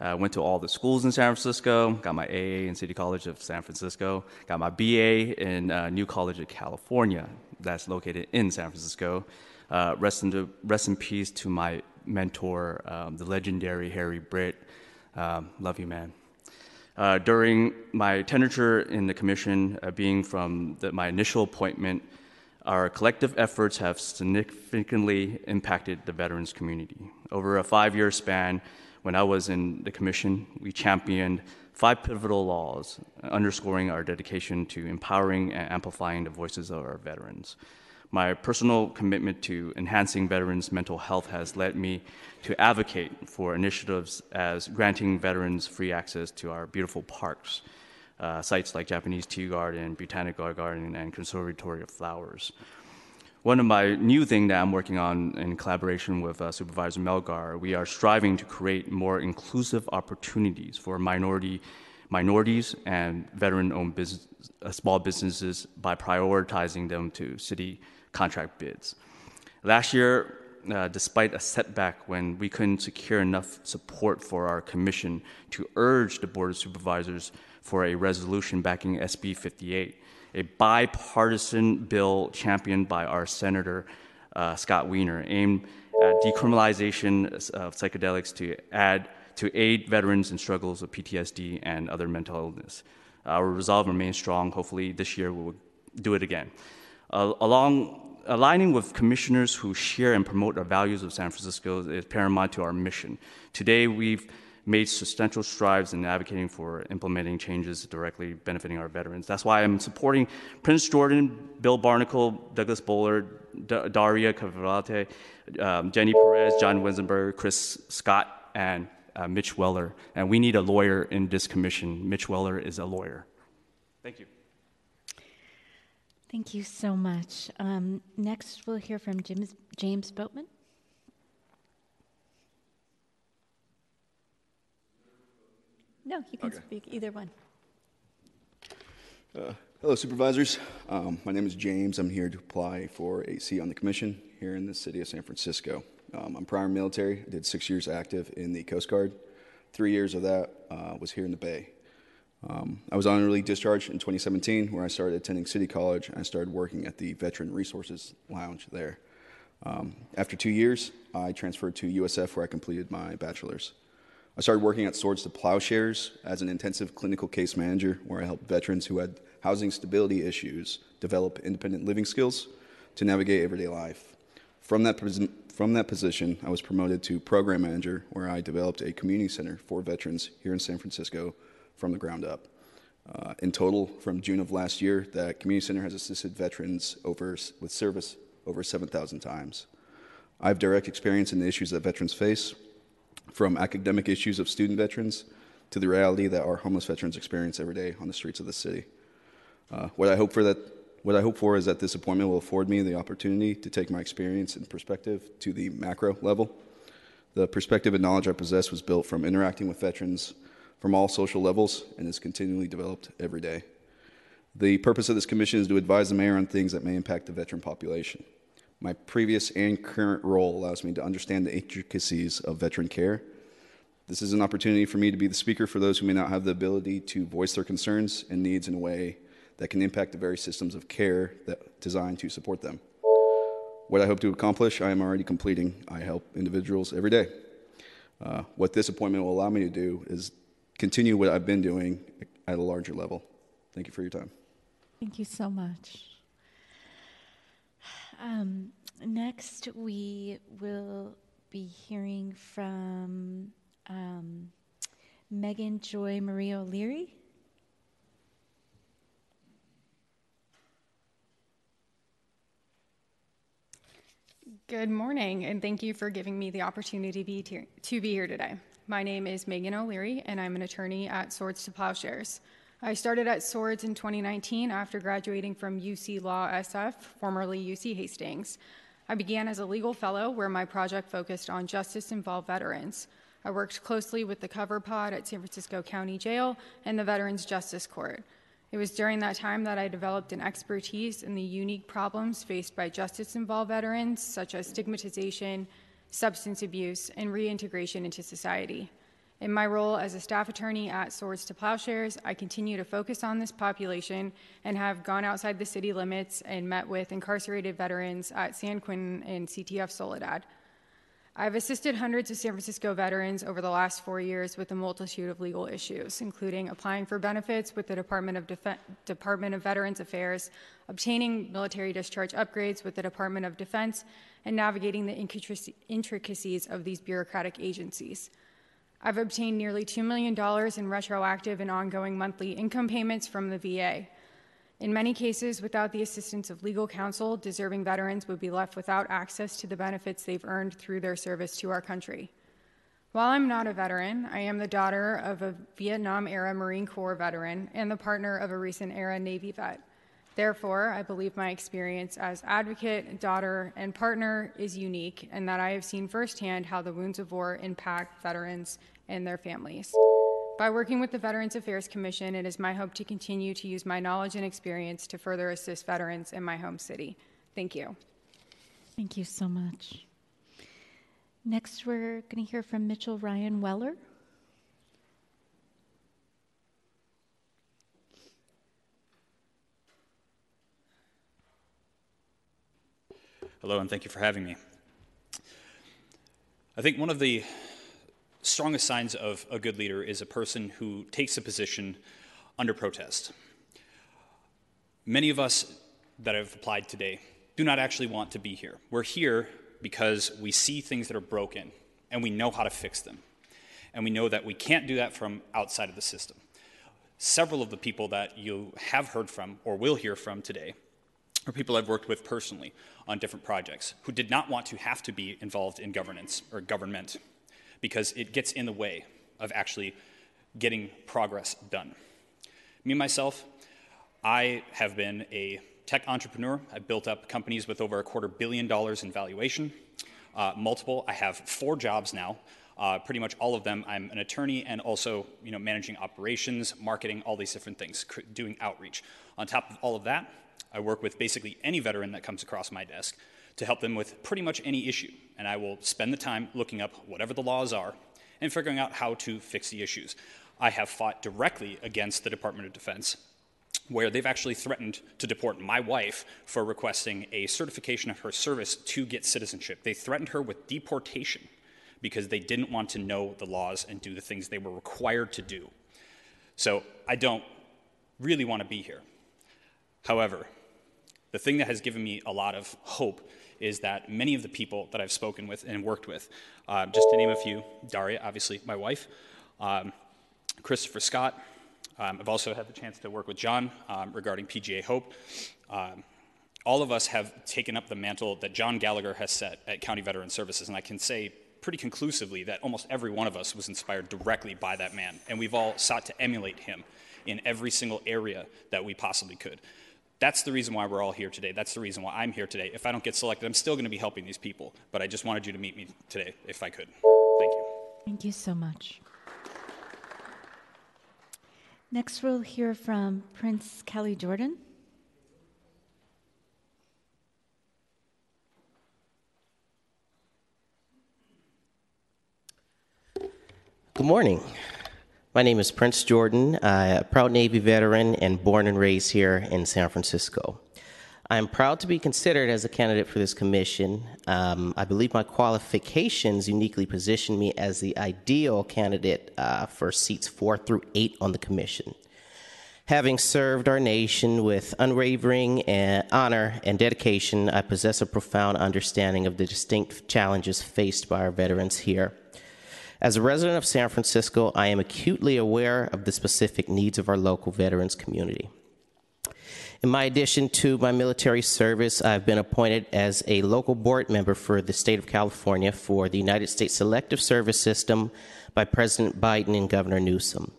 Uh, went to all the schools in San Francisco. Got my AA in City College of San Francisco. Got my BA in uh, New College of California, that's located in San Francisco. Uh, rest, in rest in peace to my mentor, um, the legendary Harry Britt. Um, love you, man. Uh, during my tenure in the commission, uh, being from the, my initial appointment, our collective efforts have significantly impacted the veterans community. Over a five year span, when I was in the commission, we championed five pivotal laws underscoring our dedication to empowering and amplifying the voices of our veterans. My personal commitment to enhancing veterans' mental health has led me to advocate for initiatives as granting veterans free access to our beautiful parks, uh, sites like Japanese Tea Garden, Botanical Garden, and Conservatory of Flowers. One of my new things that I'm working on in collaboration with uh, Supervisor Melgar, we are striving to create more inclusive opportunities for minority minorities and veteran-owned business, uh, small businesses by prioritizing them to city contract bids. Last year, uh, despite a setback when we couldn't secure enough support for our commission to urge the Board of Supervisors for a resolution backing SB 58, a bipartisan bill championed by our Senator uh, Scott Wiener aimed at decriminalization of psychedelics to add to aid veterans in struggles with PTSD and other mental illness. Our resolve remains strong. Hopefully, this year we will do it again. Uh, along aligning with commissioners who share and promote our values of San Francisco is paramount to our mission. Today, we've made substantial strides in advocating for implementing changes directly benefiting our veterans. That's why I'm supporting Prince Jordan, Bill Barnacle, Douglas Bowler, D- Daria Cavalate, um, Jenny Perez, John Wenzenberg, Chris Scott, and uh, Mitch Weller. And we need a lawyer in this commission. Mitch Weller is a lawyer. Thank you. Thank you so much. Um, next, we'll hear from James, James Boatman. No, you can Okay. speak either one. Uh, hello, supervisors. Um, my name is James. I'm here to apply for a seat on the commission here in the city of San Francisco. Um, I'm prior military. I did six years active in the Coast Guard. Three years of that uh, was here in the Bay. Um, I was honorably discharged in 2017, where I started attending City College and I started working at the Veteran Resources Lounge there. Um, after two years, I transferred to USF, where I completed my bachelor's. I started working at Swords to Plowshares as an intensive clinical case manager, where I helped veterans who had housing stability issues develop independent living skills to navigate everyday life. From that, from that position, I was promoted to program manager, where I developed a community center for veterans here in San Francisco from the ground up. Uh, in total, from June of last year, that community center has assisted veterans over, with service over 7,000 times. I have direct experience in the issues that veterans face, from academic issues of student veterans to the reality that our homeless veterans experience every day on the streets of the city. Uh, what I hope for that, what I hope for is that this appointment will afford me the opportunity to take my experience and perspective to the macro level. The perspective and knowledge I possess was built from interacting with veterans from all social levels and is continually developed every day. The purpose of this commission is to advise the mayor on things that may impact the veteran population. My previous and current role allows me to understand the intricacies of veteran care. This is an opportunity for me to be the speaker for those who may not have the ability to voice their concerns and needs in a way that can impact the very systems of care that designed to support them. What I hope to accomplish, I am already completing. I help individuals every day. Uh, what this appointment will allow me to do is continue what I've been doing at a larger level. Thank you for your time. Thank you so much. Um, next, we will be hearing from um, Megan Joy Marie O'Leary. Good morning, and thank you for giving me the opportunity to be, to be here today. My name is Megan O'Leary, and I'm an attorney at Swords to Plowshares. I started at Swords in 2019 after graduating from UC Law SF, formerly UC Hastings. I began as a legal fellow where my project focused on justice involved veterans. I worked closely with the Cover Pod at San Francisco County Jail and the Veterans Justice Court. It was during that time that I developed an expertise in the unique problems faced by justice involved veterans, such as stigmatization, substance abuse, and reintegration into society. In my role as a staff attorney at Swords to Plowshares, I continue to focus on this population and have gone outside the city limits and met with incarcerated veterans at San Quentin and CTF Soledad. I've assisted hundreds of San Francisco veterans over the last four years with a multitude of legal issues, including applying for benefits with the Department of, Def- Department of Veterans Affairs, obtaining military discharge upgrades with the Department of Defense, and navigating the intricacies of these bureaucratic agencies. I've obtained nearly $2 million in retroactive and ongoing monthly income payments from the VA. In many cases, without the assistance of legal counsel, deserving veterans would be left without access to the benefits they've earned through their service to our country. While I'm not a veteran, I am the daughter of a Vietnam era Marine Corps veteran and the partner of a recent era Navy vet. Therefore, I believe my experience as advocate, daughter, and partner is unique, and that I have seen firsthand how the wounds of war impact veterans and their families. By working with the Veterans Affairs Commission, it is my hope to continue to use my knowledge and experience to further assist veterans in my home city. Thank you. Thank you so much. Next, we're going to hear from Mitchell Ryan Weller. Hello, and thank you for having me. I think one of the strongest signs of a good leader is a person who takes a position under protest. Many of us that have applied today do not actually want to be here. We're here because we see things that are broken and we know how to fix them. And we know that we can't do that from outside of the system. Several of the people that you have heard from or will hear from today are people I've worked with personally on different projects who did not want to have to be involved in governance or government because it gets in the way of actually getting progress done. Me myself, I have been a tech entrepreneur. I've built up companies with over a quarter billion dollars in valuation, uh, multiple. I have four jobs now. Uh, pretty much all of them. I'm an attorney and also, you know, managing operations, marketing, all these different things, doing outreach. On top of all of that, I work with basically any veteran that comes across my desk to help them with pretty much any issue. And I will spend the time looking up whatever the laws are and figuring out how to fix the issues. I have fought directly against the Department of Defense, where they've actually threatened to deport my wife for requesting a certification of her service to get citizenship. They threatened her with deportation because they didn't want to know the laws and do the things they were required to do. So I don't really want to be here. However, the thing that has given me a lot of hope is that many of the people that I've spoken with and worked with, uh, just to name a few, Daria, obviously my wife, um, Christopher Scott. Um, I've also had the chance to work with John um, regarding PGA Hope. Um, all of us have taken up the mantle that John Gallagher has set at County Veteran Services, and I can say pretty conclusively that almost every one of us was inspired directly by that man, and we've all sought to emulate him in every single area that we possibly could. That's the reason why we're all here today. That's the reason why I'm here today. If I don't get selected, I'm still going to be helping these people. But I just wanted you to meet me today, if I could. Thank you. Thank you so much. Next, we'll hear from Prince Kelly Jordan. Good morning. My name is Prince Jordan, a proud Navy veteran and born and raised here in San Francisco. I am proud to be considered as a candidate for this commission. Um, I believe my qualifications uniquely position me as the ideal candidate uh, for seats four through eight on the commission. Having served our nation with unwavering and uh, honor and dedication, I possess a profound understanding of the distinct challenges faced by our veterans here. As a resident of San Francisco, I am acutely aware of the specific needs of our local veterans community. In my addition to my military service, I've been appointed as a local board member for the state of California for the United States Selective Service System by President Biden and Governor Newsom.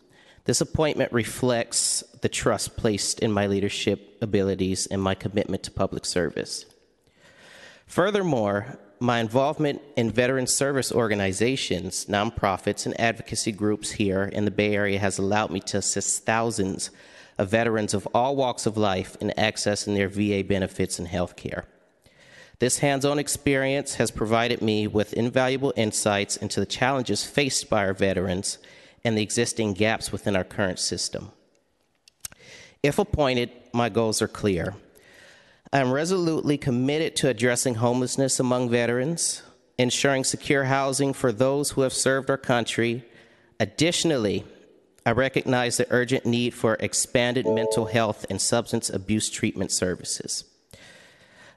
This appointment reflects the trust placed in my leadership abilities and my commitment to public service. Furthermore, my involvement in veteran service organizations, nonprofits, and advocacy groups here in the Bay Area has allowed me to assist thousands of veterans of all walks of life in accessing their VA benefits and health care. This hands on experience has provided me with invaluable insights into the challenges faced by our veterans and the existing gaps within our current system. If appointed, my goals are clear I am resolutely committed to addressing homelessness among veterans, ensuring secure housing for those who have served our country. Additionally, I recognize the urgent need for expanded mental health and substance abuse treatment services.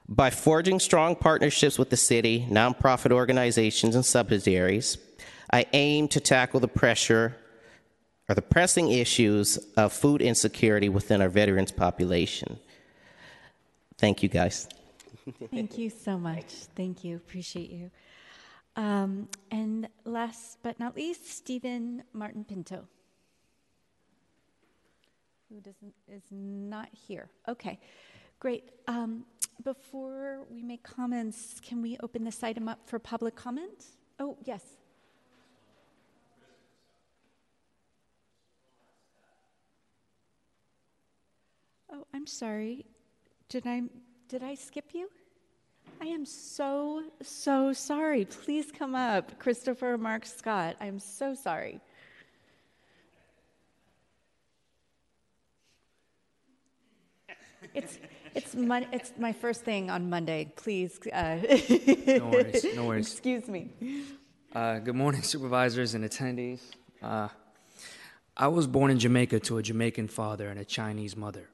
By forging strong partnerships with the city, nonprofit organizations, and subsidiaries, I aim to tackle the pressure or the pressing issues of food insecurity within our veterans population. Thank you, guys. Thank you so much. Thank you. Appreciate you. Um, and last but not least, Stephen Martin Pinto, who doesn't is not here. Okay, great. Um, before we make comments, can we open this item up for public comment? Oh, yes. Oh, I'm sorry. Did I did I skip you? I am so so sorry. Please come up, Christopher Mark Scott. I'm so sorry. It's it's mon- it's my first thing on Monday. Please. Uh, no worries. No worries. Excuse me. Uh, good morning, supervisors and attendees. Uh, I was born in Jamaica to a Jamaican father and a Chinese mother.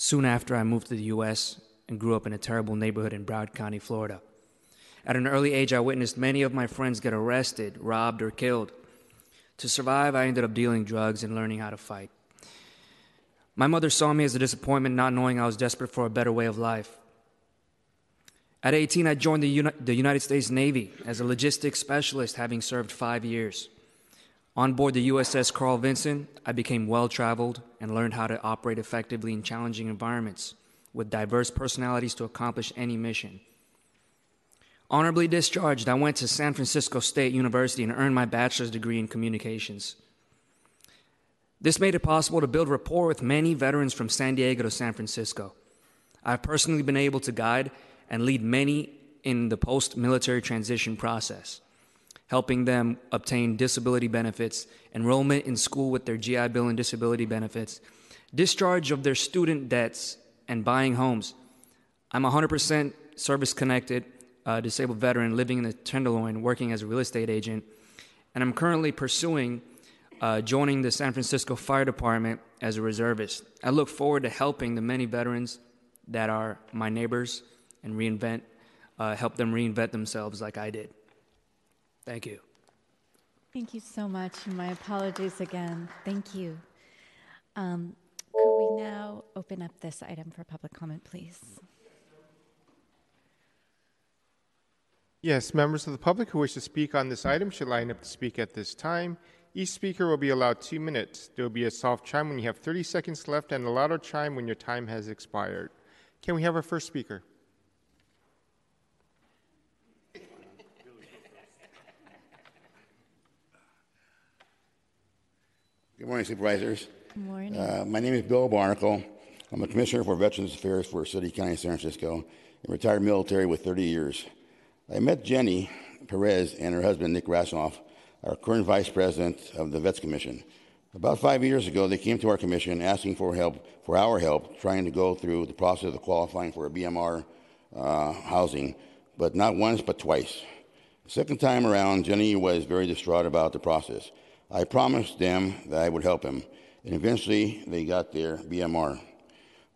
Soon after, I moved to the U.S. and grew up in a terrible neighborhood in Broward County, Florida. At an early age, I witnessed many of my friends get arrested, robbed, or killed. To survive, I ended up dealing drugs and learning how to fight. My mother saw me as a disappointment, not knowing I was desperate for a better way of life. At 18, I joined the, the United States Navy as a logistics specialist, having served five years. On board the USS Carl Vinson, I became well traveled and learned how to operate effectively in challenging environments with diverse personalities to accomplish any mission. Honorably discharged, I went to San Francisco State University and earned my bachelor's degree in communications. This made it possible to build rapport with many veterans from San Diego to San Francisco. I've personally been able to guide and lead many in the post military transition process, helping them obtain disability benefits, enrollment in school with their GI Bill and disability benefits, discharge of their student debts, and buying homes. I'm 100% service connected, uh, disabled veteran living in the Tenderloin, working as a real estate agent, and I'm currently pursuing uh, joining the San Francisco Fire Department as a reservist. I look forward to helping the many veterans that are my neighbors and reinvent, uh, help them reinvent themselves like I did. Thank you. Thank you so much, my apologies again. Thank you. Um, could we now open up this item for public comment, please? Yes, members of the public who wish to speak on this item should line up to speak at this time. Each speaker will be allowed two minutes. There will be a soft chime when you have 30 seconds left and a louder chime when your time has expired. Can we have our first speaker? Good morning, supervisors. Good morning. Uh, my name is Bill Barnacle. I'm a commissioner for Veterans Affairs for City County, San Francisco, and retired military with 30 years. I met Jenny Perez and her husband, Nick Rasanoff, our current vice president of the Vets Commission. About five years ago, they came to our commission asking for help, for our help, trying to go through the process of qualifying for a BMR uh, housing, but not once, but twice. The second time around, Jenny was very distraught about the process. I promised them that I would help him, and eventually they got their BMR.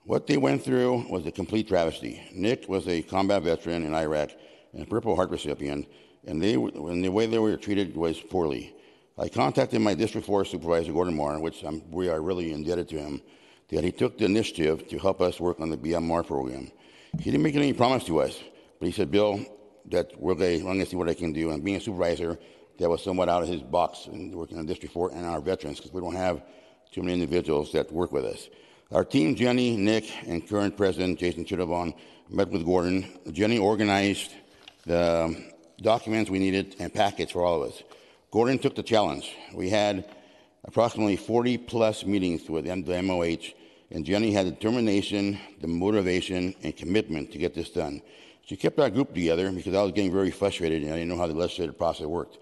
What they went through was a complete travesty. Nick was a combat veteran in Iraq and a Purple Heart recipient, and, they, and the way they were treated was poorly. I contacted my district force supervisor, Gordon Mar, which I'm, we are really indebted to him, that he took the initiative to help us work on the BMR program. He didn't make any promise to us, but he said, Bill, that we're going to see what I can do. And being a supervisor, that was somewhat out of his box and working on district four and our veterans because we don't have too many individuals that work with us. Our team, Jenny, Nick, and current president Jason Chittavong, met with Gordon. Jenny organized the um, documents we needed and packets for all of us. Gordon took the challenge. We had approximately 40 plus meetings with the MOH, and Jenny had the determination, the motivation, and commitment to get this done. She kept our group together because I was getting very frustrated and I didn't know how the legislative process worked.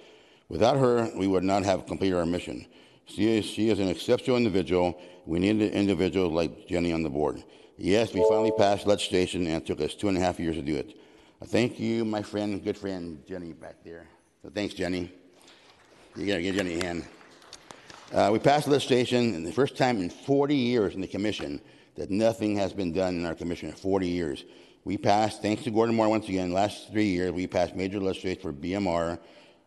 Without her, we would not have completed our mission. She is, she is an exceptional individual. We needed individuals like Jenny on the board. Yes, we finally passed legislation and it took us two and a half years to do it. Thank you, my friend, good friend Jenny back there. So thanks, Jenny. You gotta give Jenny a hand. Uh, we passed legislation, and the first time in 40 years in the commission that nothing has been done in our commission in 40 years. We passed, thanks to Gordon Mar once again, last three years, we passed major legislation for BMR.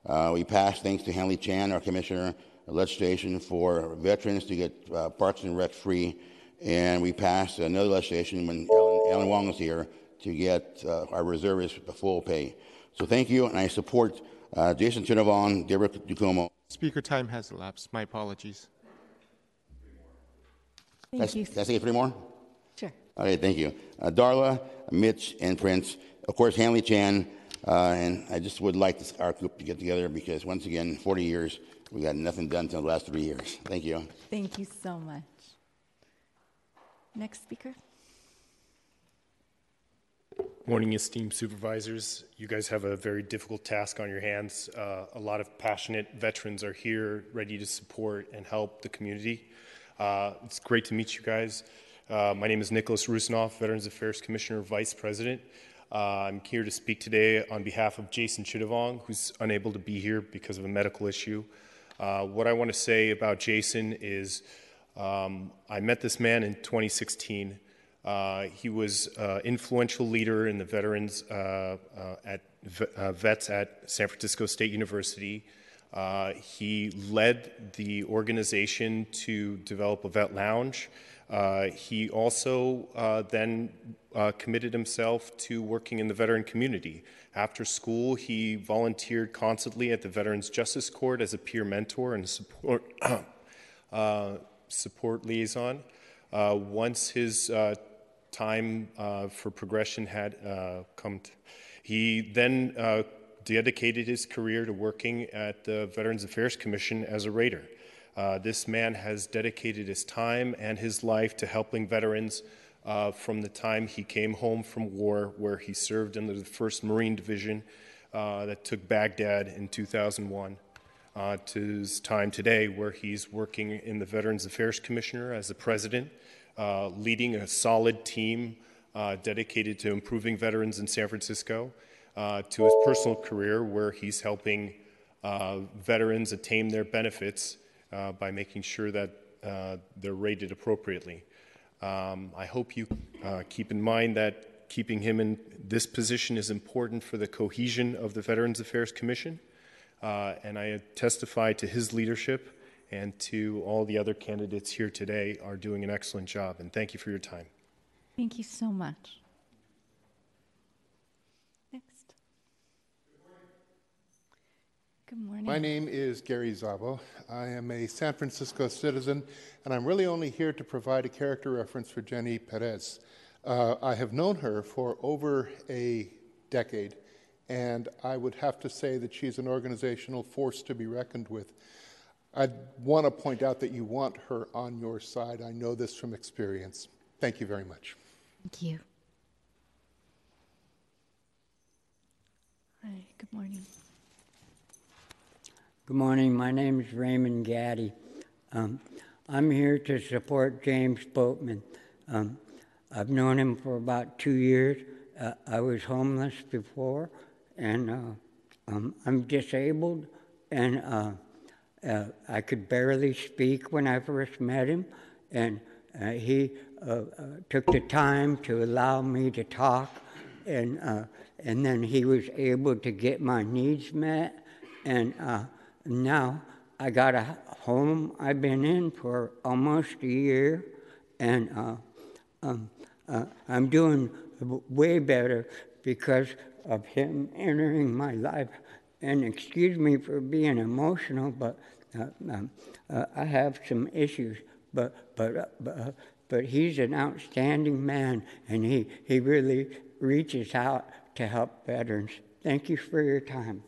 Uh, we passed, thanks to Hanley Chan, our commissioner, legislation for veterans to get uh, Parks and Rec free. And we passed another legislation when Ellen, Ellen Wong was here to get uh, our reservists full pay. So thank you, and I support uh, Jason Chinavon, Deborah Ducomo. Speaker time has elapsed. My apologies. Can I- Can I say three more? Sure. Okay, thank you. Uh, Darla, Mitch, and Prince. Of course, Hanley Chan. Uh, and I just would like this, our group to get together because, once again, 40 years, we got nothing done until the last three years. Thank you. Thank you so much. Next speaker. Morning, esteemed supervisors. You guys have a very difficult task on your hands. Uh, a lot of passionate veterans are here, ready to support and help the community. Uh, it's great to meet you guys. Uh, my name is Nicholas Rusinoff, Veterans Affairs Commissioner, Vice President. Uh, I'm here to speak today on behalf of Jason Chittavong, who's unable to be here because of a medical issue. Uh, what I want to say about Jason is um, I met this man in 2016. Uh, he was uh, influential leader in the veterans uh, uh, at vets at San Francisco State University. He led the organization to develop a vet lounge. Uh, he also uh, then uh, committed himself to working in the veteran community. After school, he volunteered constantly at the Veterans Justice Court as a peer mentor and support uh, support liaison. Uh, once his uh, time for progression had come, he then dedicated his career to working at the Veterans Affairs Commission as a rater. Uh, this man has dedicated his time and his life to helping veterans uh, from the time he came home from war, where he served in the 1st Marine Division uh, that took Baghdad in 2001 uh, to his time today, where he's working in the Veterans Affairs Commissioner as the president, uh, leading a solid team dedicated to improving veterans in San Francisco, to his personal career, where he's helping veterans attain their benefits by making sure that uh, they're rated appropriately. Um, I hope you uh, keep in mind that keeping him in this position is important for the cohesion of the Veterans Affairs Commission. Uh, and I testify to his leadership and to all the other candidates here today are doing an excellent job. And thank you for your time. Thank you so much. Next. Good morning. My name is Gary Zabo. I am a San Francisco citizen, and I'm really only here to provide a character reference for Jenny Perez. Uh, I have known her for over a decade, and I would have to say that she's an organizational force to be reckoned with. I want to point out that you want her on your side. I know this from experience. Thank you very much. Thank you. Hi, good morning. Good morning. My name is Raymond Gaddy. Um, I'm here to support James Boatman. Um, I've known him for about two years. Uh, I was homeless before, and uh, um, I'm disabled, and uh, uh, I could barely speak when I first met him, and uh, he uh, took the time to allow me to talk, and and then he was able to get my needs met, and now I got a home I've been in for almost a year, and uh, um, uh, I'm doing way better because of him entering my life. And excuse me for being emotional, but uh, um, uh, I have some issues. But but uh, but, uh, but he's an outstanding man, and he he really reaches out to help veterans. Thank you for your time.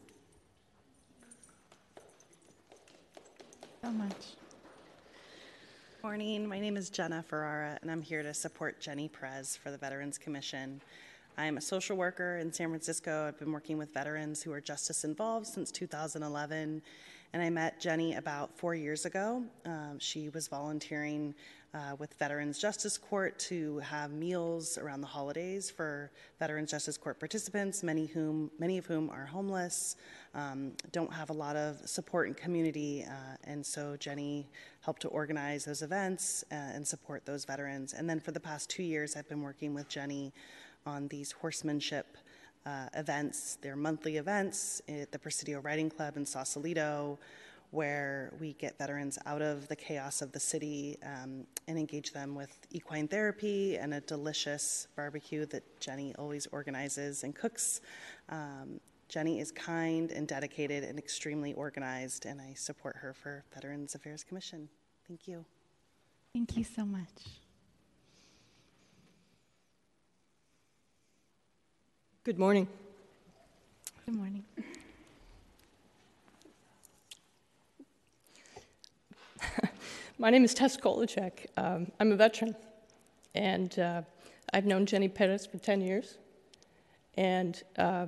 So much. Morning, my name is Jenna Ferrara, and I'm here to support Jenny Perez for the Veterans Commission. I'm a social worker in San Francisco. I've been working with veterans who are justice involved since 2011, and I met Jenny about four years ago. Um, she was volunteering uh, with Veterans Justice Court to have meals around the holidays for Veterans Justice Court participants, many whom many of whom are homeless, um, don't have a lot of support and community, uh, and so Jenny helped to organize those events uh, and support those veterans. And then for the past two years, I've been working with Jenny on these horsemanship. Uh, events, they're monthly events at the Presidio Riding Club in Sausalito, where we get veterans out of the chaos of the city um, and engage them with equine therapy and a delicious barbecue that Jenny always organizes and cooks. Um, Jenny is kind and dedicated and extremely organized, and I support her for Veterans Affairs Commission. Thank you. Thank you so much. Good morning. Good morning. My name is Tess Kolacek. Um, I'm a veteran, and uh, I've known Jenny Perez for 10 years. And uh,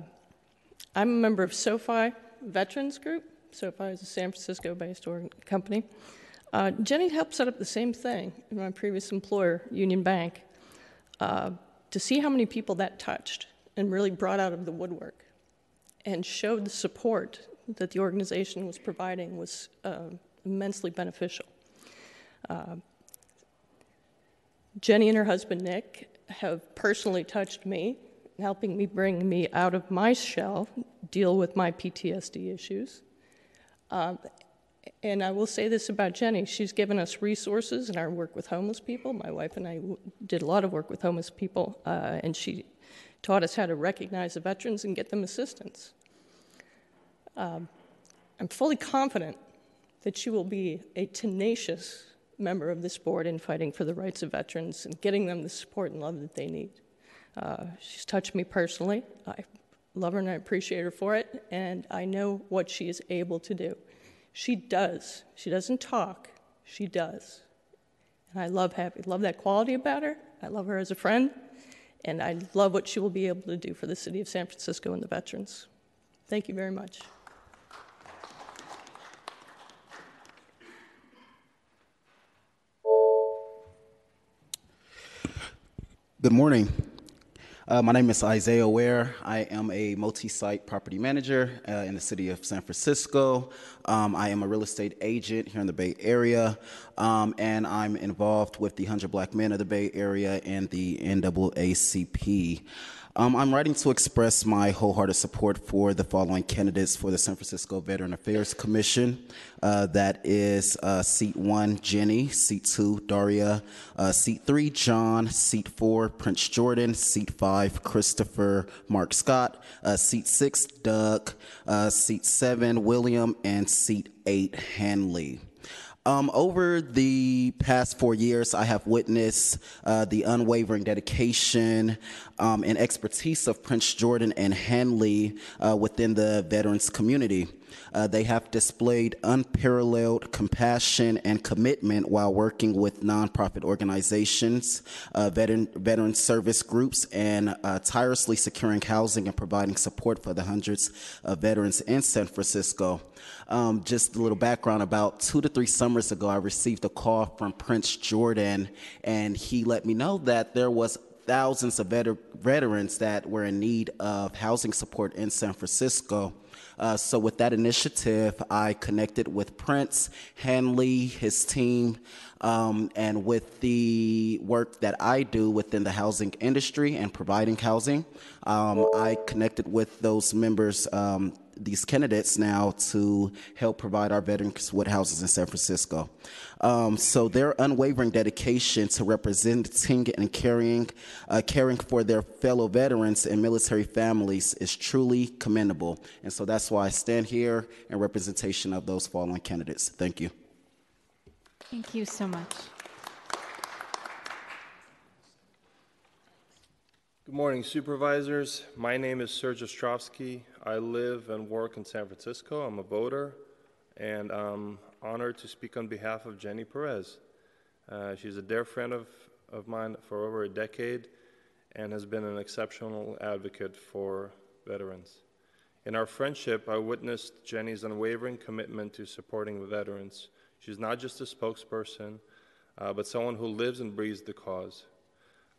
I'm a member of SoFi Veterans Group. SoFi is a San Francisco based company. Uh, Jenny helped set up the same thing in my previous employer, Union Bank, uh, to see how many people that touched and really brought out of the woodwork and showed the support that the organization was providing was uh, immensely beneficial. Uh, Jenny and her husband Nick have personally touched me, helping me bring me out of my shell, deal with my PTSD issues. Um, and I will say this about Jenny she's given us resources in our work with homeless people. My wife and I did a lot of work with homeless people, uh, and she taught us how to recognize the veterans and get them assistance. Um, I'm fully confident that she will be a tenacious member of this board in fighting for the rights of veterans and getting them the support and love that they need. Uh, she's touched me personally. I love her and I appreciate her for it, and I know what she is able to do. She does. She doesn't talk, she does. And I love, having, love that quality about her. I love her as a friend, and I love what she will be able to do for the city of San Francisco and the veterans. Thank you very much. Good morning. Uh, my name is Isaiah Ware. I am a multi site property manager uh, in the city of San Francisco. Um, I am a real estate agent here in the Bay Area, um, and I'm involved with the 100 Black Men of the Bay Area and the NAACP. Um, I'm writing to express my wholehearted support for the following candidates for the San Francisco Veteran Affairs Commission. Uh, that is uh, seat one, Jenny, seat two, Daria, uh, seat three, John, seat four, Prince Jordan, seat five, Christopher Mark Scott, uh, seat six, Doug, uh, seat seven, William, and seat eight, Hanley. Um, over the past four years, I have witnessed uh, the unwavering dedication um, and expertise of Prince Jordan and Hanley uh, within the veterans community. Uh, they have displayed unparalleled compassion and commitment while working with nonprofit organizations, uh, veteran, veteran service groups, and uh, tirelessly securing housing and providing support for the hundreds of veterans in San Francisco. Um, just a little background about two to three summers ago, I received a call from Prince Jordan, and he let me know that there was thousands of veter- veterans that were in need of housing support in San Francisco. Uh, so, with that initiative, I connected with Prince, Hanley, his team, um, and with the work that I do within the housing industry and providing housing, um, I connected with those members. Um, these candidates now to help provide our veterans with houses in San Francisco. Um, so their unwavering dedication to representing and caring, uh, caring for their fellow veterans and military families is truly commendable. And so that's why I stand here in representation of those fallen candidates. Thank you. Thank you so much. Good morning, supervisors. My name is Serge Ostrovsky. I live and work in San Francisco. I'm a voter, and I'm honored to speak on behalf of Jenny Perez. Uh, she's a dear friend of, of mine for over a decade and has been an exceptional advocate for veterans. In our friendship, I witnessed Jenny's unwavering commitment to supporting veterans. She's not just a spokesperson, uh, but someone who lives and breathes the cause.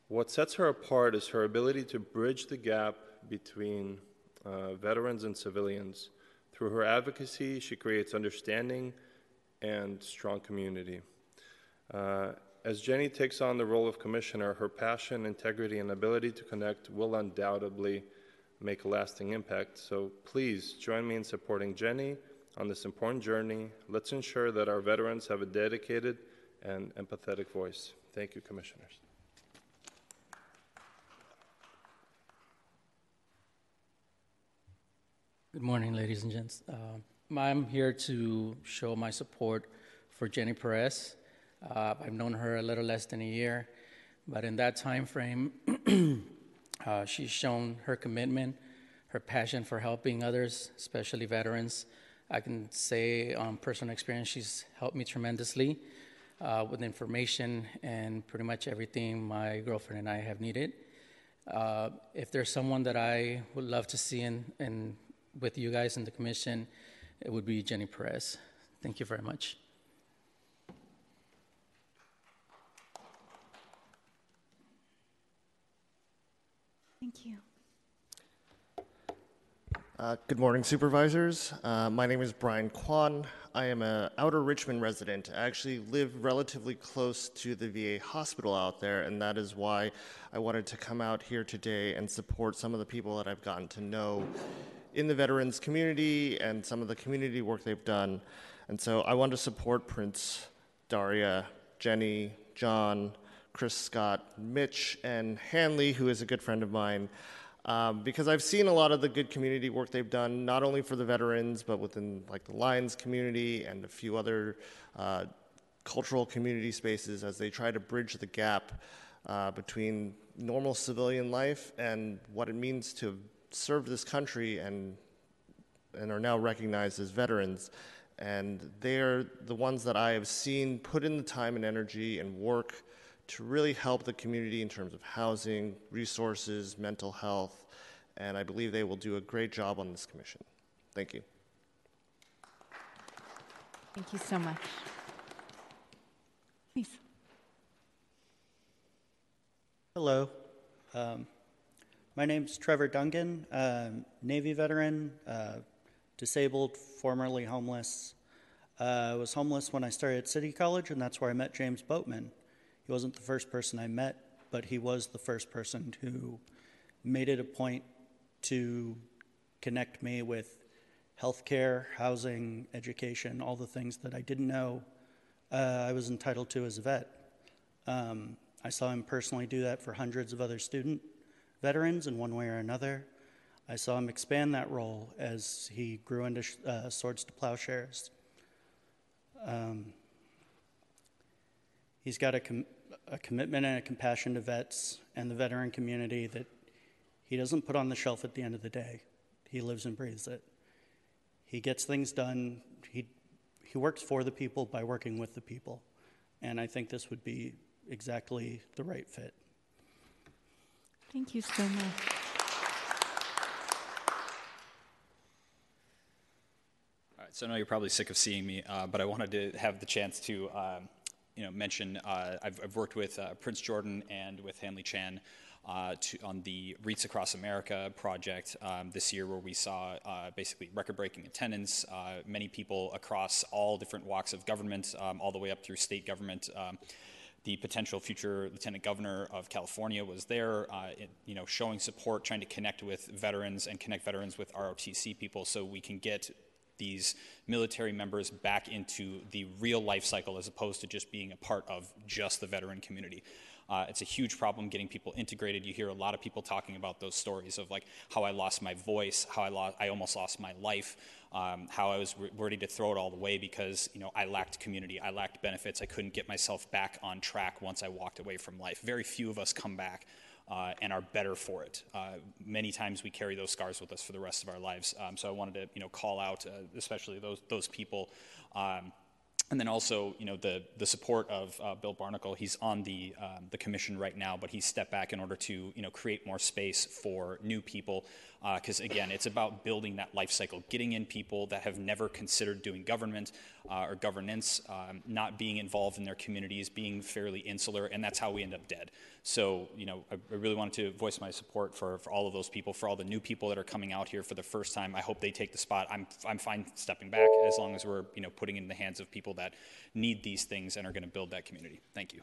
What sets her apart is her ability to bridge the gap between uh, veterans and civilians. Through her advocacy, she creates understanding and strong community. Uh, as Jenny takes on the role of commissioner, her passion, integrity, and ability to connect will undoubtedly make a lasting impact. So please join me in supporting Jenny on this important journey. Let's ensure that our veterans have a dedicated and empathetic voice. Thank you, commissioners. Good morning, ladies and gents. Uh, I'm here to show my support for Jenny Perez. Uh, I've known her a little less than a year, but in that time frame, uh, she's shown her commitment, her passion for helping others, especially veterans. I can say on personal experience, she's helped me tremendously uh, with information and pretty much everything my girlfriend and I have needed. Uh, if there's someone that I would love to see in, in with you guys in the commission, it would be Jenny Perez. Thank you very much. Thank you. Uh, good morning, supervisors. Uh, my name is Brian Kwan. I am an outer Richmond resident. I actually live relatively close to the VA hospital out there, and that is why I wanted to come out here today and support some of the people that I've gotten to know in the veterans community and some of the community work they've done. And so I want to support Prince, Daria, Jenny, John, Chris Scott, Mitch, and Hanley, who is a good friend of mine. Um, because I've seen a lot of the good community work they've done, not only for the veterans, but within like the Lions community and a few other uh, cultural community spaces as they try to bridge the gap uh, between normal civilian life and what it means to served this country and and are now recognized as veterans. And they're the ones that I have seen put in the time and energy and work to really help the community in terms of housing, resources, mental health, and I believe they will do a great job on this commission. Thank you. Thank you so much. Please. Hello. Um, my name's Trevor Duncan, um, Navy veteran, uh, disabled, formerly homeless. Uh, I was homeless when I started at City College, and that's where I met James Boatman. He wasn't the first person I met, but he was the first person who made it a point to connect me with healthcare, housing, education, all the things that I didn't know uh, I was entitled to as a vet. Um, I saw him personally do that for hundreds of other students veterans in one way or another. I saw him expand that role as he grew into uh, Swords to Plowshares. Um, he's got a, com- a commitment and a compassion to vets and the veteran community that he doesn't put on the shelf at the end of the day. He lives and breathes it. He gets things done. He, he works for the people by working with the people. And I think this would be exactly the right fit. Thank you so much. All right, so I know you're probably sick of seeing me, uh, but I wanted to have the chance to, um, you know, mention uh, I've, I've, worked with uh, Prince Jordan and with Hanley Chan uh, to, on the Wreaths Across America project um, this year, where we saw uh, basically record-breaking attendance. Uh, many people across all different walks of government, um, all the way up through state government. The potential future lieutenant governor of California was there, uh, it, you know, showing support, trying to connect with veterans and connect veterans with ROTC people, so we can get these military members back into the real life cycle as opposed to just being a part of just the veteran community. Uh, it's a huge problem getting people integrated. You hear a lot of people talking about those stories of like how I lost my voice, how I lost, I almost lost my life, um, how I was re- ready to throw it all away because you know I lacked community, I lacked benefits, I couldn't get myself back on track once I walked away from life. Very few of us come back. Uh, and are better for it. Uh, many times we carry those scars with us for the rest of our lives. Um, so I wanted to, you know, call out, uh, especially those those people um, and then also, you know, the the support of uh, Bill Barnacle. He's on the um, the commission right now, but he's stepped back in order to, you know, create more space for new people. Because uh, again, it's about building that life cycle, getting in people that have never considered doing government uh, or governance, um, not being involved in their communities, being fairly insular, and that's how we end up dead. So, you know, I, I really wanted to voice my support for, for all of those people, for all the new people that are coming out here for the first time. I hope they take the spot. I'm, I'm fine stepping back as long as we're, you know, putting in the hands of people that need these things and are going to build that community. Thank you.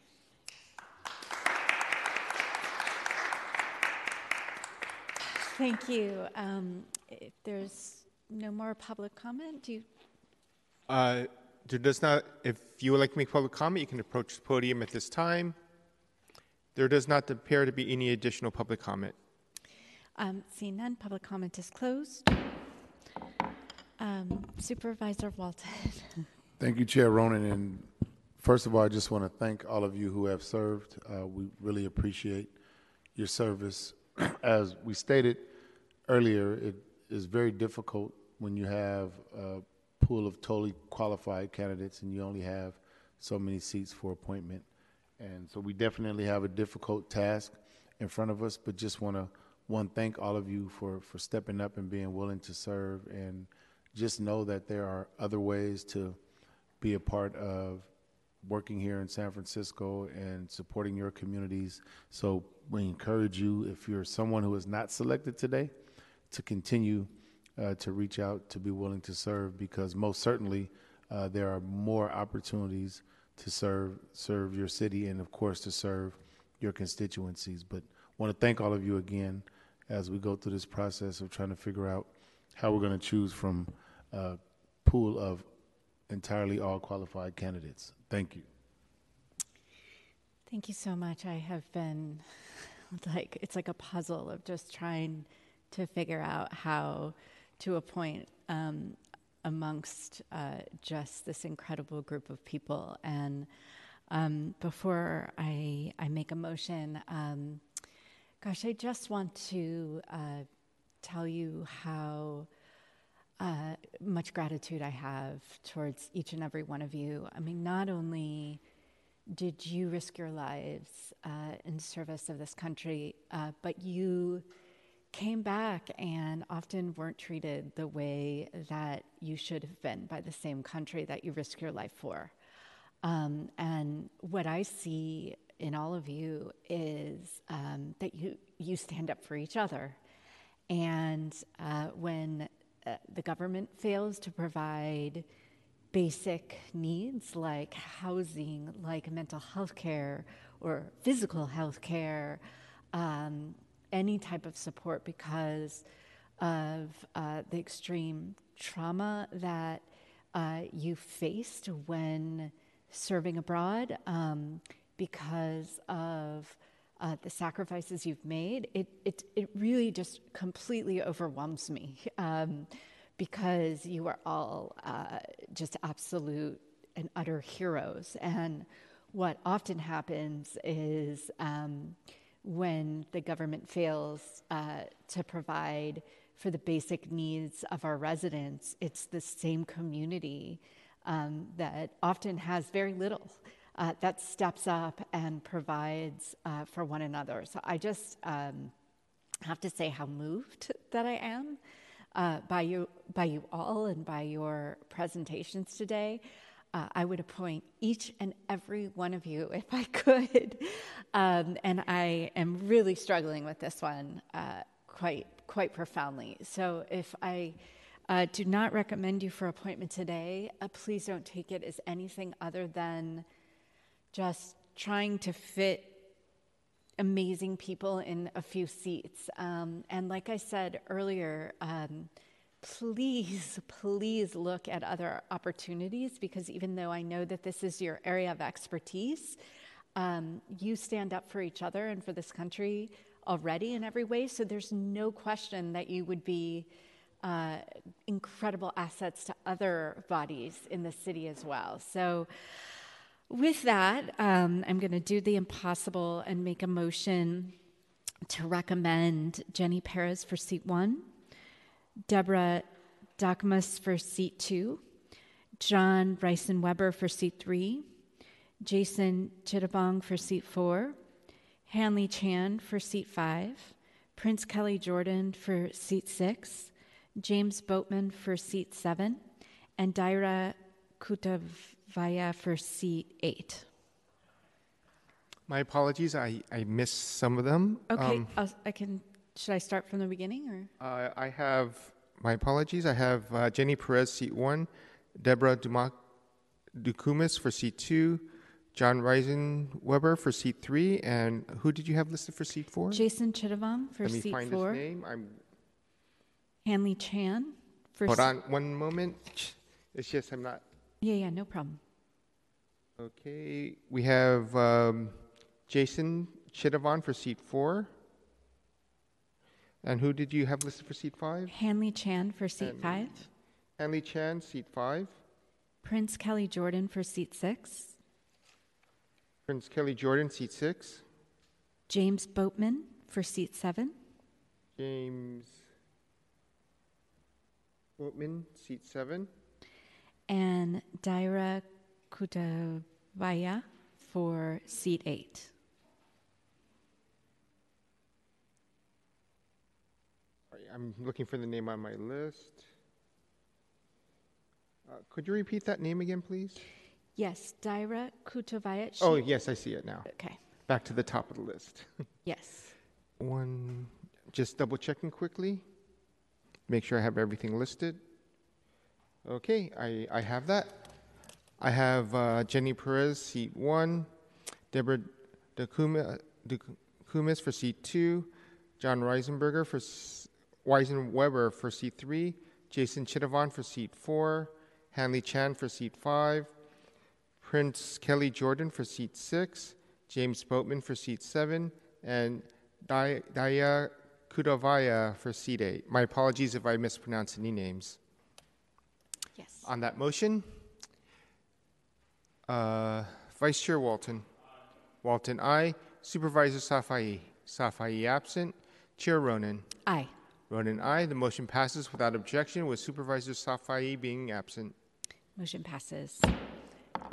Thank you. Um, if there's no more public comment, do you? Uh, there does not. If you would like to make public comment, you can approach the podium at this time. There does not appear to be any additional public comment. Um, seeing none, public comment is closed. Um, Supervisor Walton. Thank you, Chair Ronen. And first of all, I just want to thank all of you who have served. Uh, we really appreciate your service. As we stated earlier, it is very difficult when you have a pool of totally qualified candidates and you only have so many seats for appointment. And so we definitely have a difficult task in front of us, but just want to one thank all of you for for stepping up and being willing to serve and just know that there are other ways to be a part of working here in San Francisco and supporting your communities. So we encourage you, if you're someone who is not selected today, to continue uh, to reach out to be willing to serve because most certainly uh, there are more opportunities to serve serve your city and of course to serve your constituencies. But want to thank all of you again as we go through this process of trying to figure out how we're going to choose from a pool of entirely all qualified candidates. Thank you. Thank you so much. I have been like it's like a puzzle of just trying to figure out how to appoint um, amongst uh, just this incredible group of people. And um, before I, I make a motion, um, gosh, I just want to uh, tell you how uh, much gratitude I have towards each and every one of you. I mean, not only did you risk your lives uh, in service of this country, uh, but you came back and often weren't treated the way that you should have been by the same country that you risk your life for. Um, and what I see in all of you is um, that you, you stand up for each other. And uh, when uh, the government fails to provide basic needs like housing, like mental health care or physical health care, um, any type of support because of uh, the extreme trauma that uh, you faced when serving abroad, um, because of uh, the sacrifices you've made, it, it, it really just completely overwhelms me. Um, because you are all uh, just absolute and utter heroes. And what often happens is, um, when the government fails uh, to provide for the basic needs of our residents, it's the same community um, that often has very little uh, that steps up and provides uh, for one another. So I just um, have to say how moved that I am uh, by you, by you all, and by your presentations today uh, I would appoint each and every one of you if I could. Um, and I am really struggling with this one uh, quite, quite profoundly. So if I uh, do not recommend you for appointment today, uh, please don't take it as anything other than just trying to fit amazing people in a few seats. Um, and like I said earlier, um, please, please look at other opportunities because even though I know that this is your area of expertise, um, you stand up for each other and for this country already in every way. So there's no question that you would be uh, incredible assets to other bodies in the city as well. So, with that, um, I'm going to do the impossible and make a motion to recommend Jenny Perez for seat one. Deborah Dakmas for seat two, John Reisenweber for seat three, Jason Chittavong for seat four, Hanley Chan for seat five, Prince Kelly Jordan for seat six, James Boatman for seat seven, and Daira Kutavaya for seat eight. My apologies, I, I missed some of them. Okay, Um, I'll, can. Should I start from the beginning or? Uh, I have, my apologies, I have uh, Jenny Perez, seat one, Deborah Dumac- Dukumis for seat two, John Reisenweber for seat three, and who did you have listed for seat four? Jason Chittavong for Let me seat find four. his name. I'm, Hanley Chan for. hold se- on one moment. It's just I'm not. Yeah, yeah, no problem. Okay, we have um, Jason Chittavong for seat four. And who did you have listed for seat five? Hanley Chan for seat And- five. Hanley Chan, seat five. Prince Kelly Jordan for seat six. Prince Kelly Jordan, seat six. James Boatman for seat seven. James Boatman, seat seven. And Daira Kutavaya for seat eight. I'm looking for the name on my list. Uh, could you repeat that name again, please? Yes, Daira Kutavaya. she- Oh, yes, I see it now. Okay. Back to the top of the list. Yes. One, just double checking quickly. Make sure I have everything listed. Okay, I, I have that. I have uh, Jenny Perez, seat one, Deborah Decumis for seat two, John Reisenberger for Weisenweber for seat three, Jason Chittavong for seat four, Hanley Chan for seat five, Prince Kelly Jordan for seat six, James Boatman for seat seven, and Daya Kudavaya for seat eight. My apologies if I mispronounce any names. Yes. On that motion, uh, Vice Chair Walton. Walton, aye. Supervisor Safai. Safai absent. Chair Ronen. Aye. Ronen, aye. The motion passes without objection with Supervisor Safai being absent. Motion passes.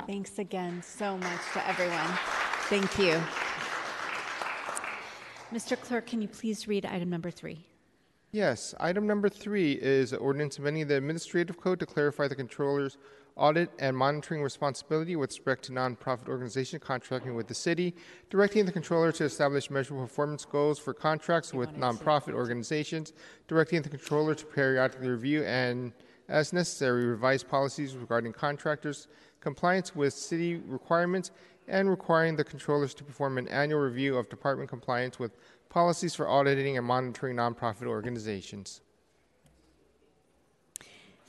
Thanks again so much to everyone. Thank you. Mr. Clerk, can you please read item number three? Yes, item number three is an ordinance amending the administrative code to clarify the controller's audit and monitoring responsibility with respect to nonprofit organization contracting with the city, directing the controller to establish measurable performance goals for contracts with nonprofit organizations, directing the controller to periodically review and, as necessary, revise policies regarding contractors' compliance with city requirements, and requiring the controllers to perform an annual review of department compliance with policies for auditing and monitoring nonprofit organizations.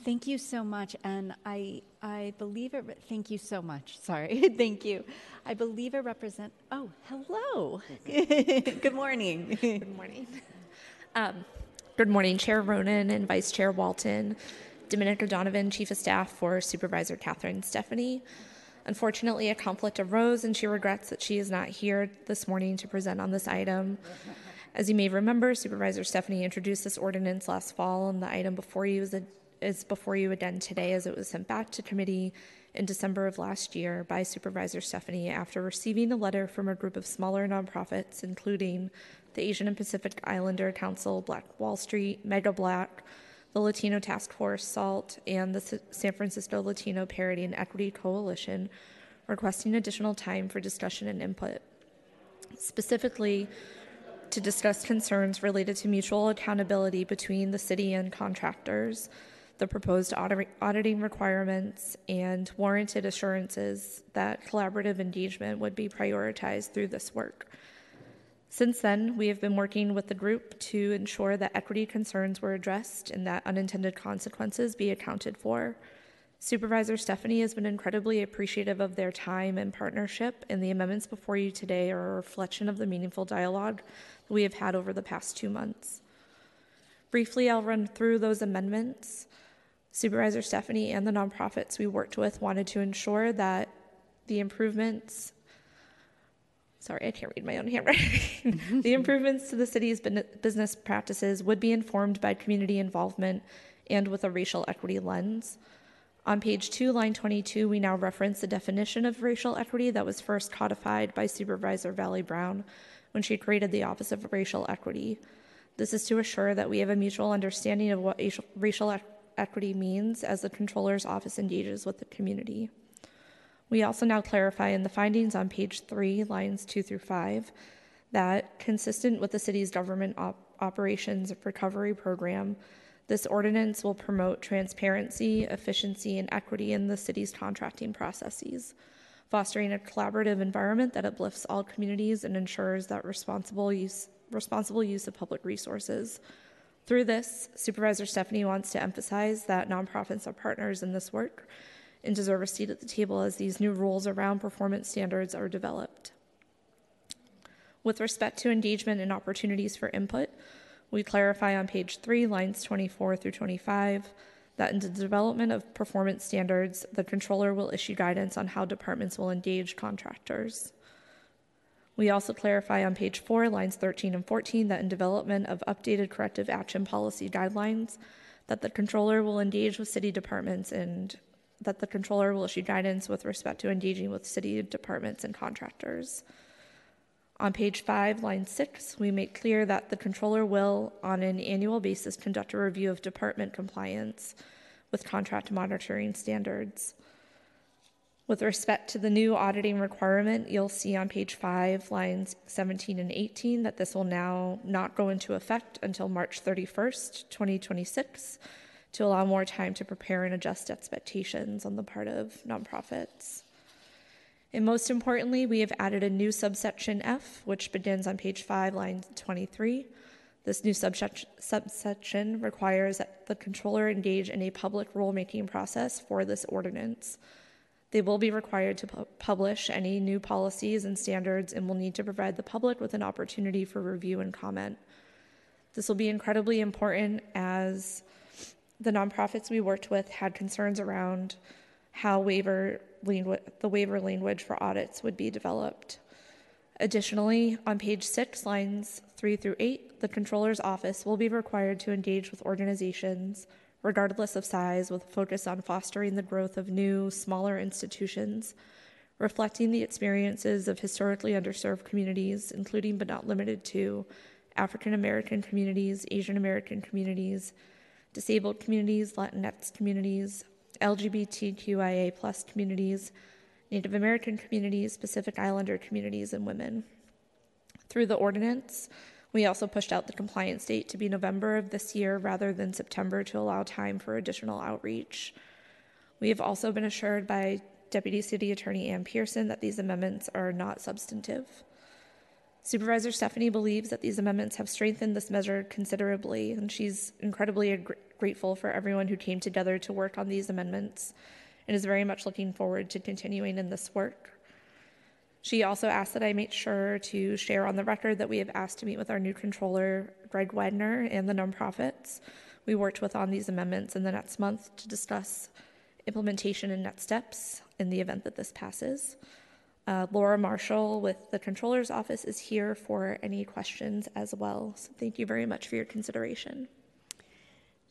Thank you so much, and I I believe it. Thank you so much. Sorry, thank you. I believe it represent. Oh, hello. Good morning. Good morning. Um, good morning, Chair Ronen and Vice Chair Walton, Dominica Donovan, Chief of Staff for Supervisor Catherine Stefani. Unfortunately, a conflict arose, and she regrets that she is not here this morning to present on this item. As you may remember, Supervisor Stefani introduced this ordinance last fall, and the item before you is, a, is before you again today, as it was sent back to committee in December of last year by Supervisor Stefani after receiving a letter from a group of smaller nonprofits, including the Asian and Pacific Islander Council, Black Wall Street, Mega Black, the Latino Task Force, SALT, and the San Francisco Latino Parity and Equity Coalition, requesting additional time for discussion and input. Specifically, to discuss concerns related to mutual accountability between the city and contractors, the proposed audit- auditing requirements, and warranted assurances that collaborative engagement would be prioritized through this work. Since then, we have been working with the group to ensure that equity concerns were addressed and that unintended consequences be accounted for. Supervisor Stefani has been incredibly appreciative of their time and partnership, and the amendments before you today are a reflection of the meaningful dialogue we have had over the past two months. Briefly, I'll run through those amendments. Supervisor Stefani and the nonprofits we worked with wanted to ensure that the improvements sorry, I can't read my own handwriting. the improvements to the city's business practices would be informed by community involvement and with a racial equity lens. On page 2, line 22, we now reference the definition of racial equity that was first codified by Supervisor Vallie Brown when she created the Office of Racial Equity. This is to assure that we have a mutual understanding of what racial equity means as the Controller's Office engages with the community. We also now clarify in the findings on page 3, lines 2 through 5, that consistent with the city's government op- operations recovery program, this ordinance will promote transparency, efficiency, and equity in the city's contracting processes, fostering a collaborative environment that uplifts all communities and ensures that responsible use, responsible use of public resources. Through this, Supervisor Stefani wants to emphasize that nonprofits are partners in this work and deserve a seat at the table as these new rules around performance standards are developed. With respect to engagement and opportunities for input, we clarify on page 3, lines 24 through 25, that in the development of performance standards, the controller will issue guidance on how departments will engage contractors. We also clarify on page 4, lines 13 and 14, that in development of updated corrective action policy guidelines, that the controller will engage with city departments and that the controller will issue guidance with respect to engaging with city departments and contractors. On page 5, line 6, we make clear that the controller will, on an annual basis, conduct a review of department compliance with contract monitoring standards. With respect to the new auditing requirement, you'll see on page 5, lines 17 and 18, that this will now not go into effect until March 31st, 2026, to allow more time to prepare and adjust expectations on the part of nonprofits. And most importantly, we have added a new subsection F, which begins on page 5, line 23. This new subsection requires that the controller engage in a public rulemaking process for this ordinance. They will be required to pu- publish any new policies and standards and will need to provide the public with an opportunity for review and comment. This will be incredibly important as the nonprofits we worked with had concerns around how waiver the waiver language for audits would be developed. Additionally, on page six, lines three through eight, the controller's office will be required to engage with organizations, regardless of size, with a focus on fostering the growth of new, smaller institutions, reflecting the experiences of historically underserved communities, including but not limited to African American communities, Asian American communities, disabled communities, Latinx communities, LGBTQIA plus communities, Native American communities, Pacific Islander communities, and women. Through the ordinance, we also pushed out the compliance date to be November of this year rather than September to allow time for additional outreach. We have also been assured by Deputy City Attorney Ann Pearson that these amendments are not substantive. Supervisor Stefani believes that these amendments have strengthened this measure considerably, and she's incredibly ag- grateful for everyone who came together to work on these amendments and is very much looking forward to continuing in this work. She also asked that I make sure to share on the record that we have asked to meet with our new controller, Greg Wagner, and the nonprofits we worked with on these amendments in the next month to discuss implementation and next steps in the event that this passes. Uh, Laura Marshall with the Controller's Office is here for any questions as well. So thank you very much for your consideration.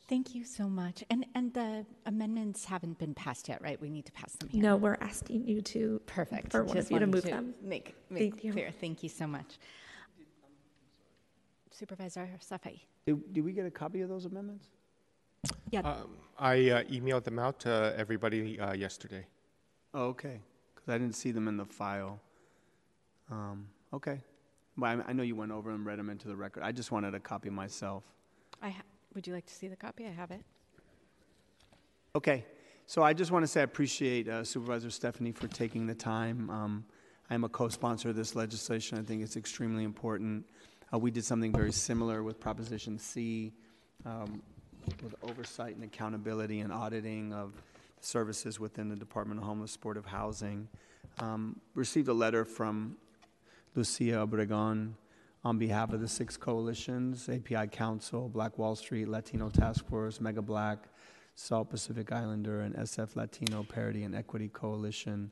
Thank you so much. And and the amendments haven't been passed yet, right? We need to pass them here. No, we're asking you to perfect for one Just of you to wanted move them. Make, make Thank you. clear. Thank you so much. Supervisor Safai. Did, did we get a copy of those amendments? Yeah. Um, I uh, emailed them out to everybody uh, yesterday. Oh, okay. Because I didn't see them in the file. Um, okay. But I, I know you went over and read them into the record. I just wanted a copy myself. I ha- would you like to see the copy? I have it. Okay. So I just want to say I appreciate uh, Supervisor Stefani for taking the time. Um, I am a co-sponsor of this legislation. I think it's extremely important. Uh, we did something very similar with Proposition C, um, with oversight and accountability and auditing of services within the Department of Homeless Supportive Housing. Um, received a letter from Lucia Obregon on behalf of the six coalitions API Council, Black Wall Street, Latino Task Force, Mega Black, South Pacific Islander, and SF Latino Parity and Equity Coalition,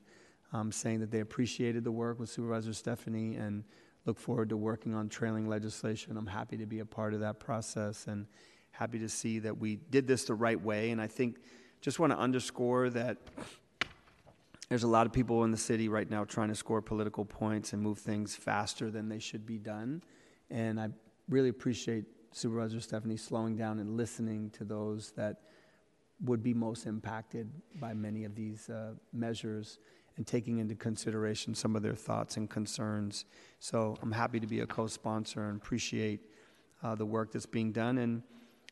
um, saying that they appreciated the work with Supervisor Stefani and look forward to working on trailing legislation. I'm happy to be a part of that process and happy to see that we did this the right way. And I think just want to underscore that there's a lot of people in the city right now trying to score political points and move things faster than they should be done. And I really appreciate Supervisor Stefani slowing down and listening to those that would be most impacted by many of these uh, measures and taking into consideration some of their thoughts and concerns. So I'm happy to be a co sponsor and appreciate uh, the work that's being done. And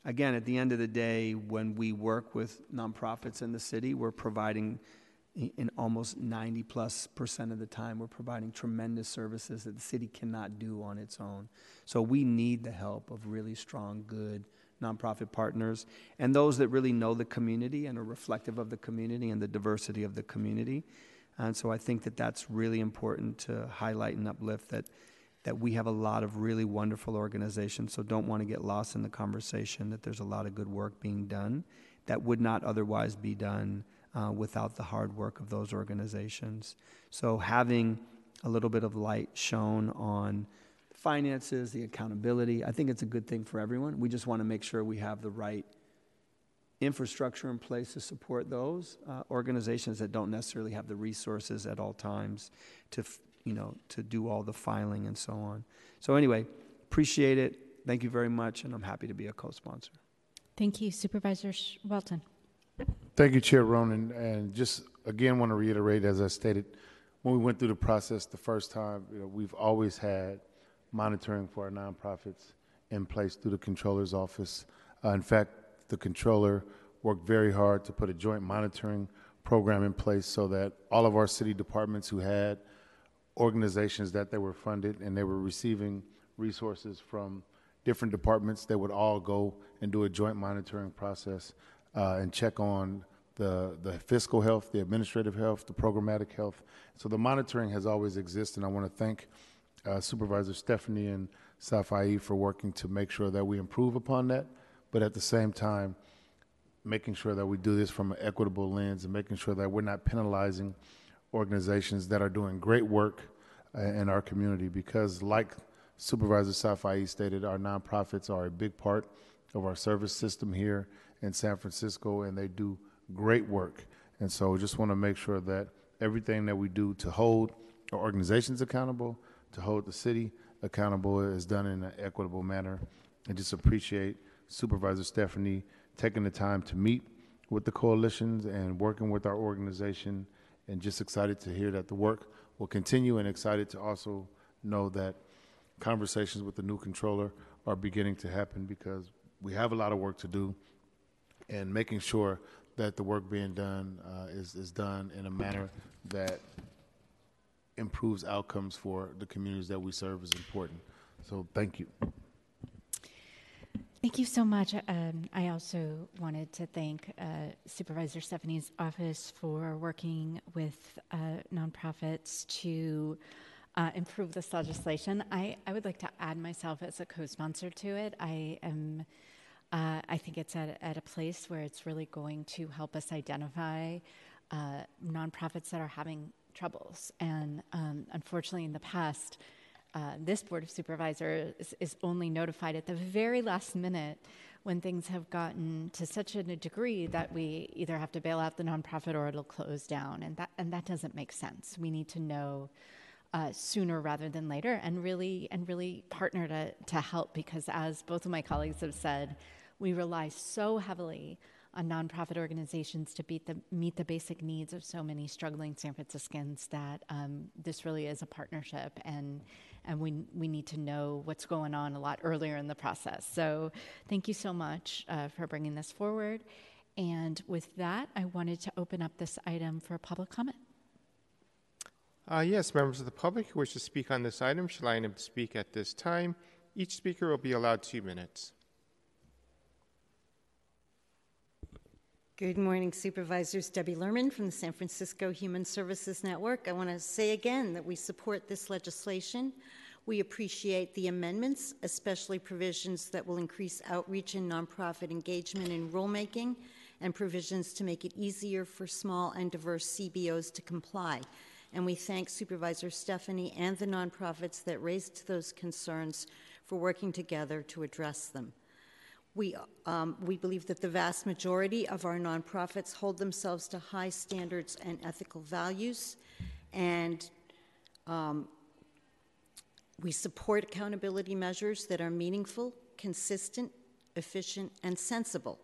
again, at the end of the day, when we work with nonprofits in the city, we're providing in almost 90 plus percent of the time, we're providing tremendous services that the city cannot do on its own. So we need the help of really strong, good nonprofit partners and those that really know the community and are reflective of the community and the diversity of the community. And so I think that that's really important to highlight and uplift that that we have a lot of really wonderful organizations. So don't want to get lost in the conversation that there's a lot of good work being done that would not otherwise be done uh, without the hard work of those organizations. So having a little bit of light shown on finances, the accountability, I think it's a good thing for everyone. We just want to make sure we have the right infrastructure in place to support those uh, organizations that don't necessarily have the resources at all times to, you know, to do all the filing and so on. So anyway, appreciate it. Thank you very much, and I'm happy to be a co-sponsor. Thank you, Supervisor Walton. Thank you, Chair Ronen, and just again want to reiterate, as I stated, when we went through the process the first time, you know, we've always had monitoring for our nonprofits in place through the controller's office. Uh, in fact, the controller worked very hard to put a joint monitoring program in place so that all of our city departments who had organizations that they were funded and they were receiving resources from different departments, they would all go and do a joint monitoring process uh, and check on the, the fiscal health, the administrative health, the programmatic health. So the monitoring has always existed, and I want to thank uh, Supervisor Stefani and Safai for working to make sure that we improve upon that but at the same time, making sure that we do this from an equitable lens and making sure that we're not penalizing organizations that are doing great work uh, in our community because like Supervisor Safai stated, our nonprofits are a big part of our service system here in San Francisco and they do great work. And so just want to make sure that everything that we do to hold our organizations accountable, to hold the city accountable is done in an equitable manner. And just appreciate Supervisor Stefani taking the time to meet with the coalitions and working with our organization, and just excited to hear that the work will continue and excited to also know that conversations with the new controller are beginning to happen because we have a lot of work to do and making sure that the work being done uh, is, is done in a manner that improves outcomes for the communities that we serve is important. So thank you. Thank you so much. Um, I also wanted to thank uh, Supervisor Stefani's office for working with uh, nonprofits to uh, improve this legislation. I, I would like to add myself as a co-sponsor to it. I am. Uh, I think it's at, at a place where it's really going to help us identify uh, nonprofits that are having troubles. And um, unfortunately, in the past, uh, this Board of Supervisors is, only notified at the very last minute when things have gotten to such a degree that we either have to bail out the nonprofit or it'll close down. And that, and that doesn't make sense. We need to know uh, sooner rather than later and really, and really partner to, to help because, as both of my colleagues have said, we rely so heavily on nonprofit organizations to the, meet the basic needs of so many struggling San Franciscans that um, this really is a partnership and and we, we need to know what's going on a lot earlier in the process. So thank you so much uh, for bringing this forward. And with that, I wanted to open up this item for public comment. Uh, yes, members of the public who wish to speak on this item should line up to speak at this time. Each speaker will be allowed two minutes. Good morning, Supervisors. Debbie Lerman from the San Francisco Human Services Network. I want to say again that we support this legislation. We appreciate the amendments, especially provisions that will increase outreach and nonprofit engagement in rulemaking and provisions to make it easier for small and diverse CBOs to comply. And we thank Supervisor Stefani and the nonprofits that raised those concerns for working together to address them. We, um, we believe that the vast majority of our nonprofits hold themselves to high standards and ethical values, and um, we support accountability measures that are meaningful, consistent, efficient, and sensible.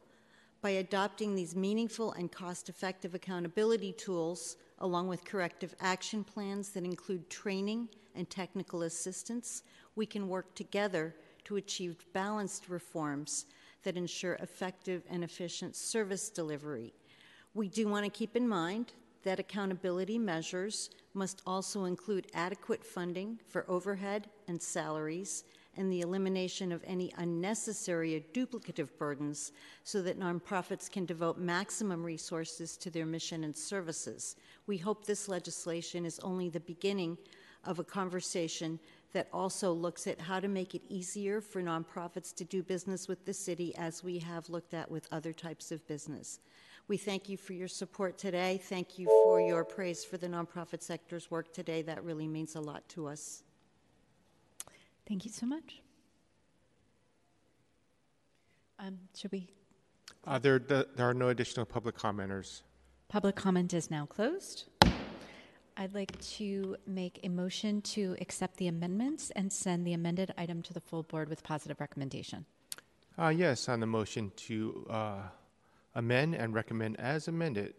By adopting these meaningful and cost effective accountability tools, along with corrective action plans that include training and technical assistance, we can work together to achieve balanced reforms that ensure effective and efficient service delivery. We do want to keep in mind that accountability measures must also include adequate funding for overhead and salaries and the elimination of any unnecessary or duplicative burdens so that nonprofits can devote maximum resources to their mission and services. We hope this legislation is only the beginning of a conversation that also looks at how to make it easier for nonprofits to do business with the city as we have looked at with other types of business. We thank you for your support today. Thank you for your praise for the nonprofit sector's work today. That really means a lot to us. Thank you so much. Um, should we? Uh, there, there are no additional public commenters. Public comment is now closed. I'd like to make a motion to accept the amendments and send the amended item to the full board with positive recommendation. Uh, yes, on the motion to uh, amend and recommend as amended.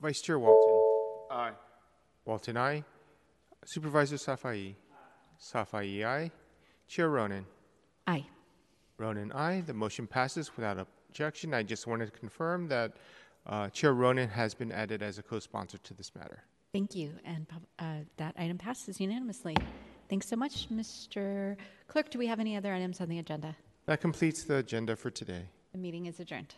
Vice Chair Walton. Aye. Walton, aye. Supervisor Safai. Safai, aye. Chair Ronen. Aye. Ronen, aye. The motion passes without objection. I just wanted to confirm that uh, Chair Ronen has been added as a co-sponsor to this matter. Thank you, and uh, that item passes unanimously. Thanks so much, Mr. Clerk. Do we have any other items on the agenda? That completes the agenda for today. The meeting is adjourned.